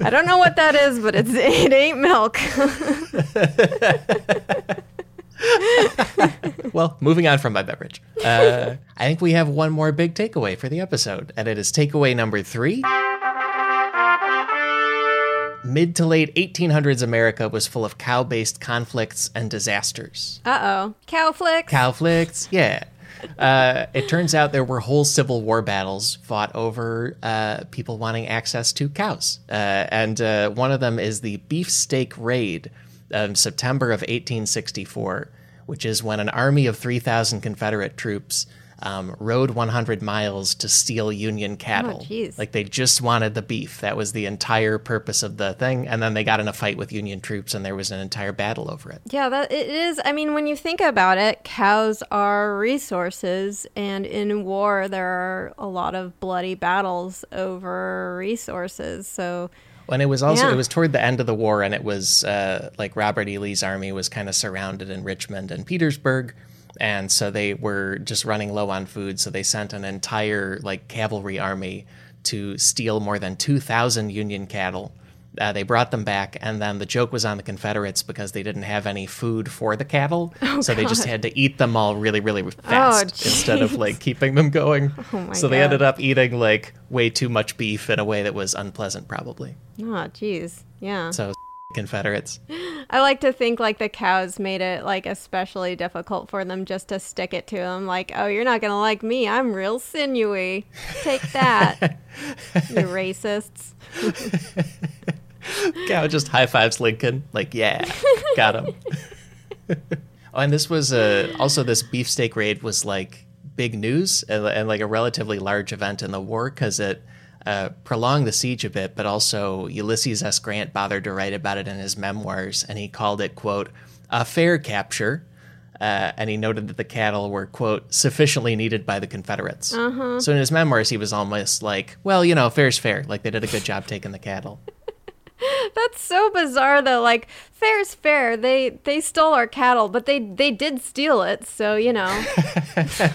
I don't know what that is, but it's it ain't milk. Well, moving on from my beverage. Uh, I think we have one more big takeaway for the episode, and it is takeaway number three. Mid to late 1800s America was full of cow based conflicts and disasters. Uh oh, cow flicks. Conflicts, yeah. Uh, it turns out there were whole Civil War battles fought over uh, people wanting access to cows. Uh, and uh, one of them is the Beefsteak Raid of September of 1864, which is when an army of 3,000 Confederate troops um, rode 100 miles to steal Union cattle. jeez. like they just wanted the beef. That was the entire purpose of the thing. And then they got in a fight with Union troops, and there was an entire battle over it. Yeah, that it is. I mean, when you think about it, cows are resources, and in war there are a lot of bloody battles over resources. So, And it was also Yeah. it was toward the end of the war, and it was uh, like Robert E. Lee's army was kind of surrounded in Richmond and Petersburg, and so they were just running low on food. So they sent an entire like cavalry army to steal more than two thousand Union cattle. Uh, they brought them back, and then the joke was on the Confederates because they didn't have any food for the cattle, so they just had to eat them all really, really fast instead of like keeping them going. Oh my so they ended up eating like way too much beef in a way that was unpleasant, probably. oh, jeez, yeah. So Confederates. I like to think like the cows made it like especially difficult for them just to stick it to them. Like, oh, you're not gonna like me. I'm real sinewy. Take that, you racists. Cow just high fives Lincoln. Like, yeah, got him. oh, and this was uh, also this beefsteak raid was like big news and, and like a relatively large event in the war because it uh, prolonged the siege a bit, but also Ulysses S. Grant bothered to write about it in his memoirs, and he called it quote a fair capture. Uh, and he noted that the cattle were, quote, sufficiently needed by the Confederates. So in his memoirs, he was almost like, well, you know, fair's fair. Like they did a good job taking the cattle. That's so bizarre though. Like, fair's fair. They they stole our cattle, but they they did steal it. So you know,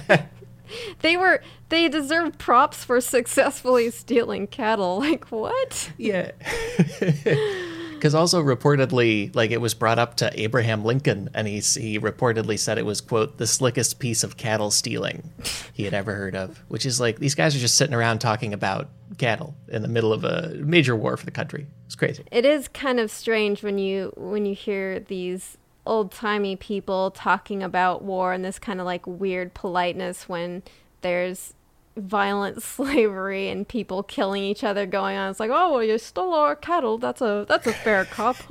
they were they deserve props for successfully stealing cattle. Like what? Yeah. Because also reportedly, like it was brought up to Abraham Lincoln, and he he reportedly said it was quote the slickest piece of cattle stealing he had ever heard of. Which is like these guys are just sitting around talking about cattle in the middle of a major war for the country. It's crazy. It is kind of strange when you when you hear these old timey people talking about war and this kind of like weird politeness when there's violent slavery and people killing each other going on. It's like, oh well, you stole our cattle. That's a that's a fair cop.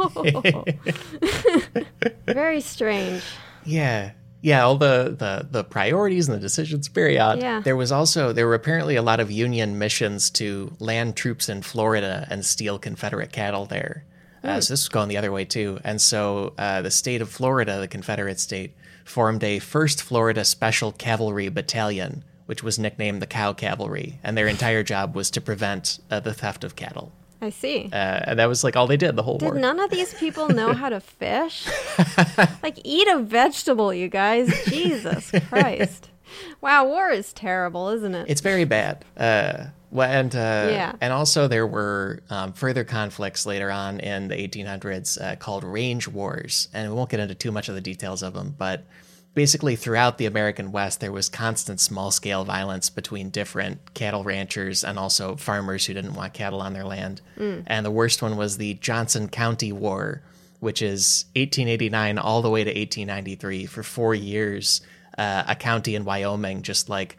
Very strange. Yeah. Yeah, all the, the, the priorities and the decisions, very odd. Yeah. There was also, there were apparently a lot of Union missions to land troops in Florida and steal Confederate cattle there. Uh, so this was going the other way too. And so uh, the state of Florida, the Confederate state, formed a 1st Florida Special Cavalry Battalion, which was nicknamed the Cow Cavalry. And their entire job was to prevent uh, the theft of cattle. I see. Uh, and that was like all they did the whole Did war. none of these people know how to fish? like, eat a vegetable, you guys. Jesus Christ. Wow, war is terrible, isn't it? It's very bad. Uh, and uh, Yeah. and also there were um, further conflicts later on in the 1800s uh, called range wars, and we won't get into too much of the details of them, but basically throughout the American West there was constant small scale violence between different cattle ranchers and also farmers who didn't want cattle on their land. And the worst one was the Johnson County War. which is 1889 all the way to 1893. For four years, uh, a county in Wyoming just like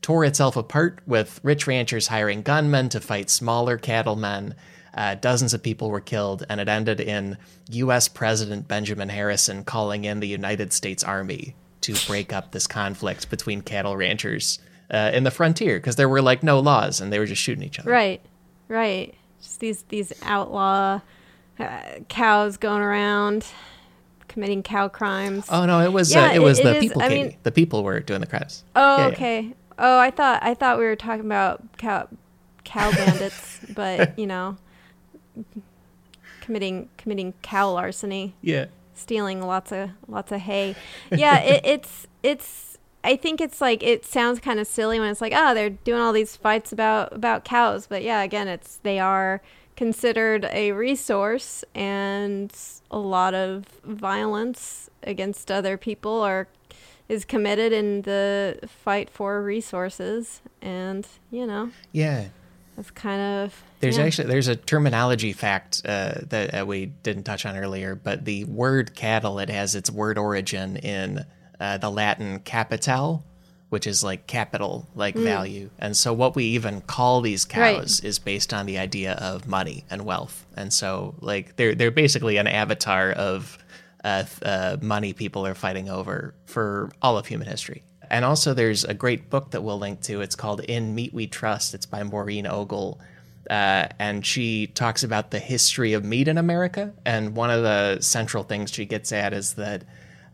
tore itself apart with rich ranchers hiring gunmen to fight smaller cattlemen. Uh, dozens of people were killed, and it ended in U.S. President Benjamin Harrison calling in the United States Army to break up this conflict between cattle ranchers uh, in the frontier because there were like no laws and they were just shooting each other. Right, right. Just these these outlaw uh, cows going around committing cow crimes. Oh no, it was Yeah, uh, it it- was it the is- people. I Katie. mean- the people were doing the crimes. Oh, Yeah, yeah. okay. Oh, I thought I thought we were talking about cow cow bandits, but you know, committing committing cow larceny, Yeah. stealing lots of lots of hay. Yeah, it, it's it's. I think it's like it sounds kind of silly when it's like, oh, they're doing all these fights about about cows, but yeah, again, it's they are considered a resource, and a lot of violence against other people are is committed in the fight for resources, and you know Yeah. That's kind of There's yeah. actually there's a terminology fact uh, that uh, we didn't touch on earlier, but the word cattle it has its word origin in uh, the Latin capital, which is like capital, like value. And so what we even call these Mm. Right. cows is based on the idea of money and wealth. And so like they're they're basically an avatar of uh, uh, money people are fighting over for all of human history. And also, there's a great book that we'll link to. It's called In Meat We Trust. It's by Maureen Ogle. Uh, and she talks about the history of meat in America. And one of the central things she gets at is that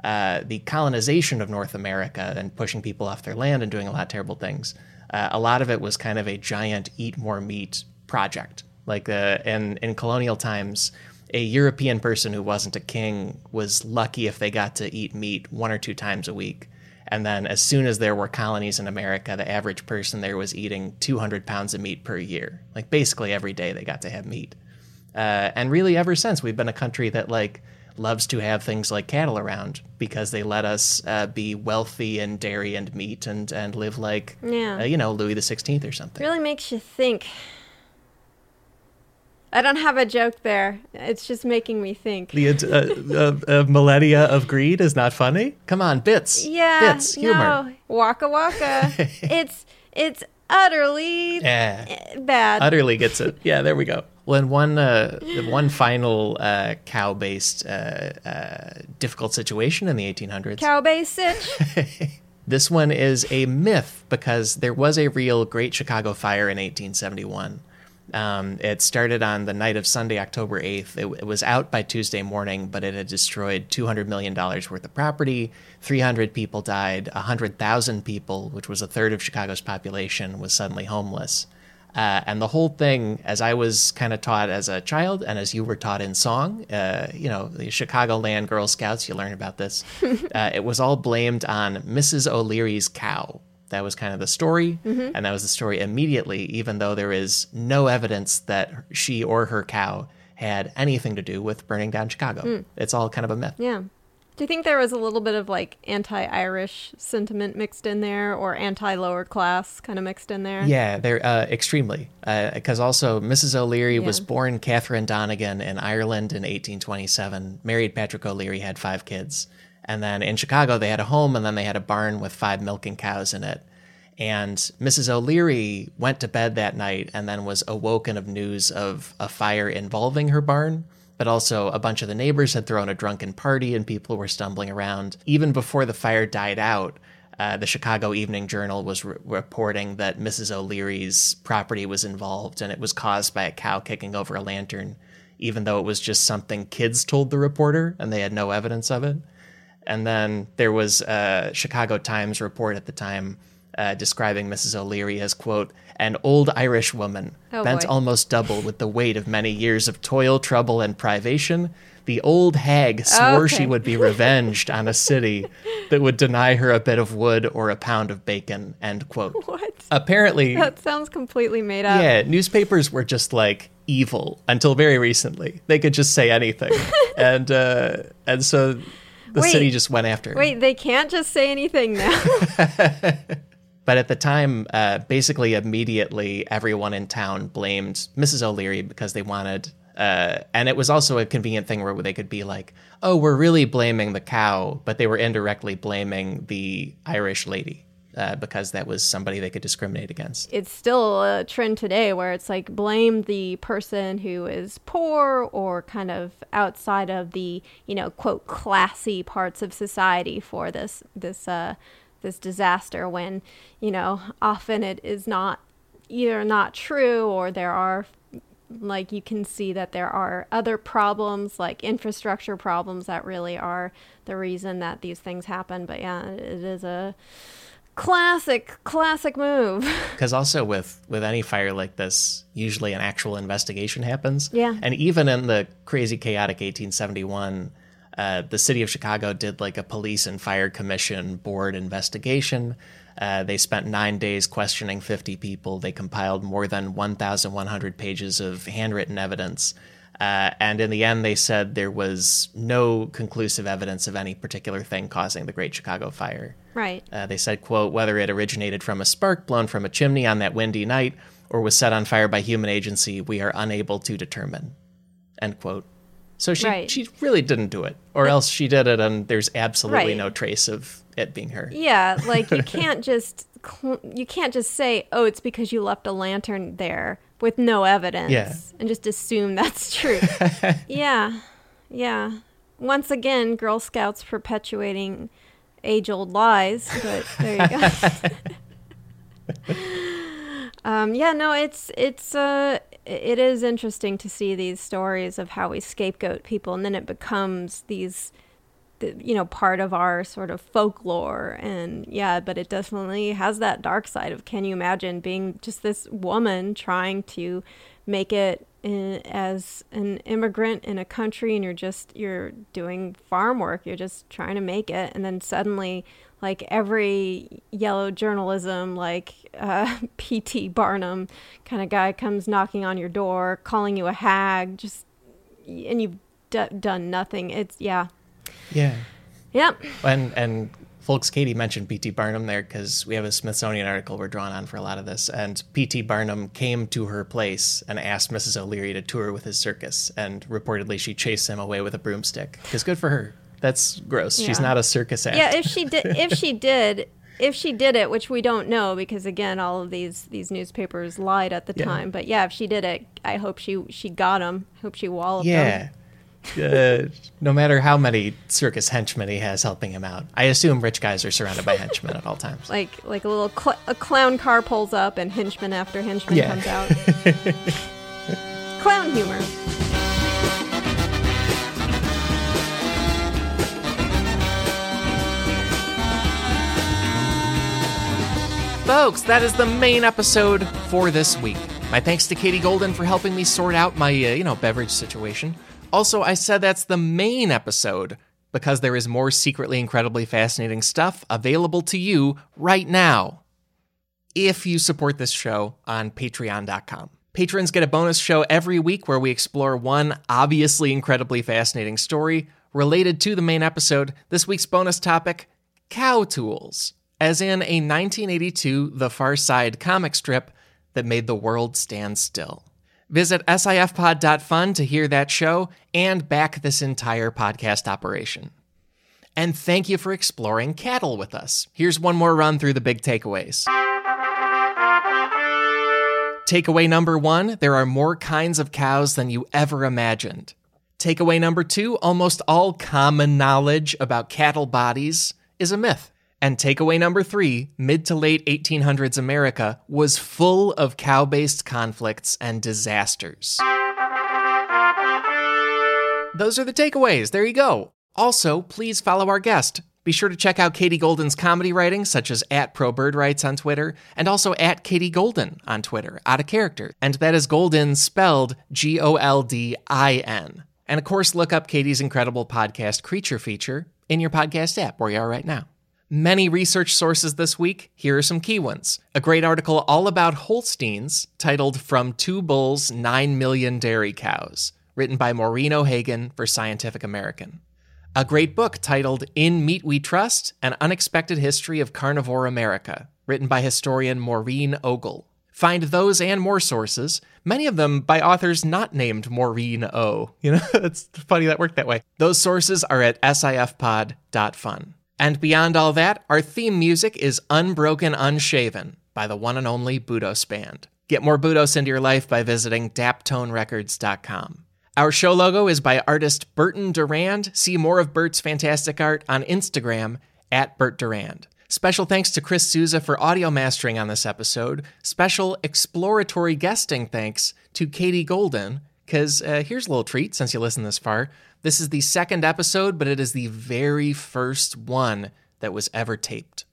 uh, the colonization of North America and pushing people off their land and doing a lot of terrible things, uh, a lot of it was kind of a giant eat more meat project. Like uh, in, in colonial times, a European person who wasn't a king was lucky if they got to eat meat one or two times a week. And then, as soon as there were colonies in America, the average person there was eating 200 pounds of meat per year. Like, basically, every day they got to have meat. Uh, and really, ever since, we've been a country that, like, loves to have things like cattle around because they let us uh, be wealthy in dairy and meat and, and live like, Yeah. uh, you know, Louis the 16th or something. really makes you think. I don't have a joke there. It's just making me think. The uh, uh, uh, millennia of greed is not funny. Come on, bits. yeah, bits, humor. no, waka waka. it's it's utterly Yeah. bad. utterly gets it. Yeah, there we go. Well, and one uh, one final uh, cow-based uh, uh, difficult situation in the 1800s. Cow sitch. This one is a myth because there was a real Great Chicago Fire in 1871. Um, it started on the night of Sunday, October 8th. It, it was out by Tuesday morning, but it had destroyed $200 million worth of property. 300 people died. 100,000 people, which was a third of Chicago's population, was suddenly homeless. Uh, and the whole thing, as I was kind of taught as a child, and as you were taught in song, uh, you know, the Chicagoland Girl Scouts, you learn about this. uh, it was all blamed on Mrs. O'Leary's cow. That was kind of the story, mm-hmm. and that was the story immediately, even though there is no evidence that she or her cow had anything to do with burning down Chicago. Hmm. It's all kind of a myth. yeah. Do you think there was a little bit of like anti-Irish sentiment mixed in there, or anti-lower class kind of mixed in there? Yeah, they're uh, extremely. Uh, because also, Mrs. O'Leary was born Catherine Donegan in Ireland in 1827, married Patrick O'Leary, had five kids. And then in Chicago, they had a home and then they had a barn with five milking cows in it. And Mrs. O'Leary went to bed that night and then was awoken of news of a fire involving her barn. But also, a bunch of the neighbors had thrown a drunken party and people were stumbling around. Even before the fire died out, uh, the Chicago Evening Journal was re- reporting that Mrs. O'Leary's property was involved and it was caused by a cow kicking over a lantern, even though it was just something kids told the reporter and they had no evidence of it. And then there was a Chicago Times report at the time uh, describing Mrs. O'Leary as, quote, an old Irish woman, Oh, bent boy. almost double with the weight of many years of toil, trouble, and privation. The old hag swore she Okay. would be revenged on a city that would deny her a bit of wood or a pound of bacon, end quote. What? Apparently, That sounds completely made up. yeah, newspapers were just like evil until very recently. They could just say anything, and uh, and so the Wait. city just went after. Wait, they can't just say anything now. But at the time, uh, basically immediately, everyone in town blamed Mrs. O'Leary because they wanted Uh, and it was also a convenient thing where they could be like, oh, we're really blaming the cow, but they were indirectly blaming the Irish lady uh, because that was somebody they could discriminate against. It's still a trend today where it's like blame the person who is poor or kind of outside of the, you know, quote classy parts of society for this this uh this disaster when, you know, often it is not either not true or there are like you can see that there are other problems like infrastructure problems that really are the reason that these things happen but yeah it is a classic classic move. Because also with with any fire like this usually an actual investigation happens. Yeah. and even in the crazy chaotic 1871 uh, the city of chicago did like a police and fire commission board investigation. Uh, they spent nine days questioning 50 people. They compiled more than 1100 pages of handwritten evidence uh, and in the end, they said there was no conclusive evidence of any particular thing causing the Great Chicago Fire. right Uh, they said, quote, whether it originated from a spark blown from a chimney on that windy night or was set on fire by human agency, we are unable to determine, end quote. So she, Right. she really didn't do it, or else she did it and there's absolutely Right. no trace of it being her. Yeah, like you can't just cl- you can't just say, "Oh, it's because you left a lantern there with no evidence," Yeah. and just assume that's true. yeah, yeah. Once again, Girl Scouts perpetuating age-old lies, but there you go. um, yeah, no, it's it's uh, it is interesting to see these stories of how we scapegoat people, and then it becomes these you know part of our sort of folklore. And yeah but it definitely has that dark side of can you imagine being just this woman trying to make it in, as an immigrant in a country and you're just you're doing farm work you're just trying to make it. And then suddenly like every yellow journalism like uh, pt barnum kind of guy comes knocking on your door calling you a hag just and you've d- done nothing. It's yeah Yeah. Yep. And and folks, Katie mentioned P.T. Barnum there because we have a Smithsonian article we're drawn on for a lot of this. And P.T. Barnum came to her place and asked Mrs. O'Leary to tour with his circus. And reportedly, she chased him away with a broomstick. Because good for her. That's gross. She's not a circus act. Yeah, if she did if she did if she did it, which we don't know because again all of these these newspapers lied at the Yeah. time, but yeah, if she did it, I hope she she got him. I hope she walloped him. Yeah. Uh, no matter how many circus henchmen he has helping him out, I assume rich guys are surrounded by henchmen at all times. Like like a little cl- a clown car pulls up and henchman after henchman Yeah. comes out. clown humor. Folks, that is the main episode for this week. My thanks to Katie Goldin for helping me sort out my, uh, you know, beverage situation. Also, I said that's the main episode because there is more secretly incredibly fascinating stuff available to you right now if you support this show on patreon.com. Patrons get a bonus show every week where we explore one obviously incredibly fascinating story related to the main episode. This week's bonus topic cow tools, as in a 1982 The Far Side comic strip that made the world stand still. Visit sifpod.fun to hear that show and back this entire podcast operation. And thank you for exploring cattle with us. Here's one more run through the big takeaways. Takeaway number one there are more kinds of cows than you ever imagined. Takeaway number two almost all common knowledge about cattle bodies is a myth. And takeaway number three mid to late 1800s America was full of cow based conflicts and disasters. Those are the takeaways. There you go. Also, please follow our guest. Be sure to check out Katie Goldin's comedy writing, such as at ProBirdRights on Twitter, and also at Katie Goldin on Twitter, out of character. And that is Goldin spelled G O L D I N. And of course, look up Katie's incredible podcast, Creature Feature, in your podcast app where you are right now. Many research sources this week. Here are some key ones. A great article all about Holsteins titled From Two Bulls, Nine Million Dairy Cows, written by Maureen O'Hagan for Scientific American. A great book titled In Meat We Trust An Unexpected History of Carnivore America, written by historian Maureen Ogle. Find those and more sources, many of them by authors not named Maureen O. You know, it's funny that worked that way. Those sources are at sifpod.fun. And beyond all that, our theme music is Unbroken Unshaven by the one and only Budos Band. Get more Budos into your life by visiting daptonerecords.com. Our show logo is by artist Burton Durand. See more of Bert's fantastic art on Instagram at Bert Durand. Special thanks to Chris Souza for audio mastering on this episode. Special exploratory guesting thanks to Katie Goldin, because uh, here's a little treat since you listened this far. This is the second episode, but it is the very first one that was ever taped.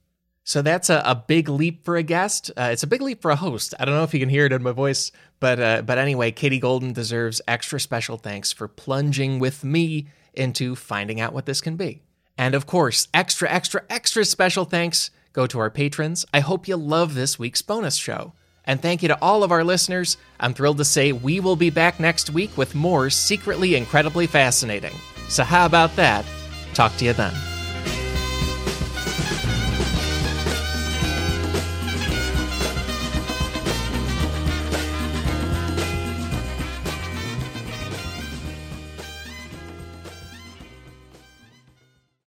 So that's a, a big leap for a guest. Uh, it's a big leap for a host. I don't know if you can hear it in my voice, but uh, but anyway, Katie Goldin deserves extra special thanks for plunging with me into finding out what this can be. And of course, extra, extra, extra special thanks go to our patrons. I hope you love this week's bonus show. And thank you to all of our listeners. I'm thrilled to say we will be back next week with more secretly incredibly fascinating. So, how about that? Talk to you then.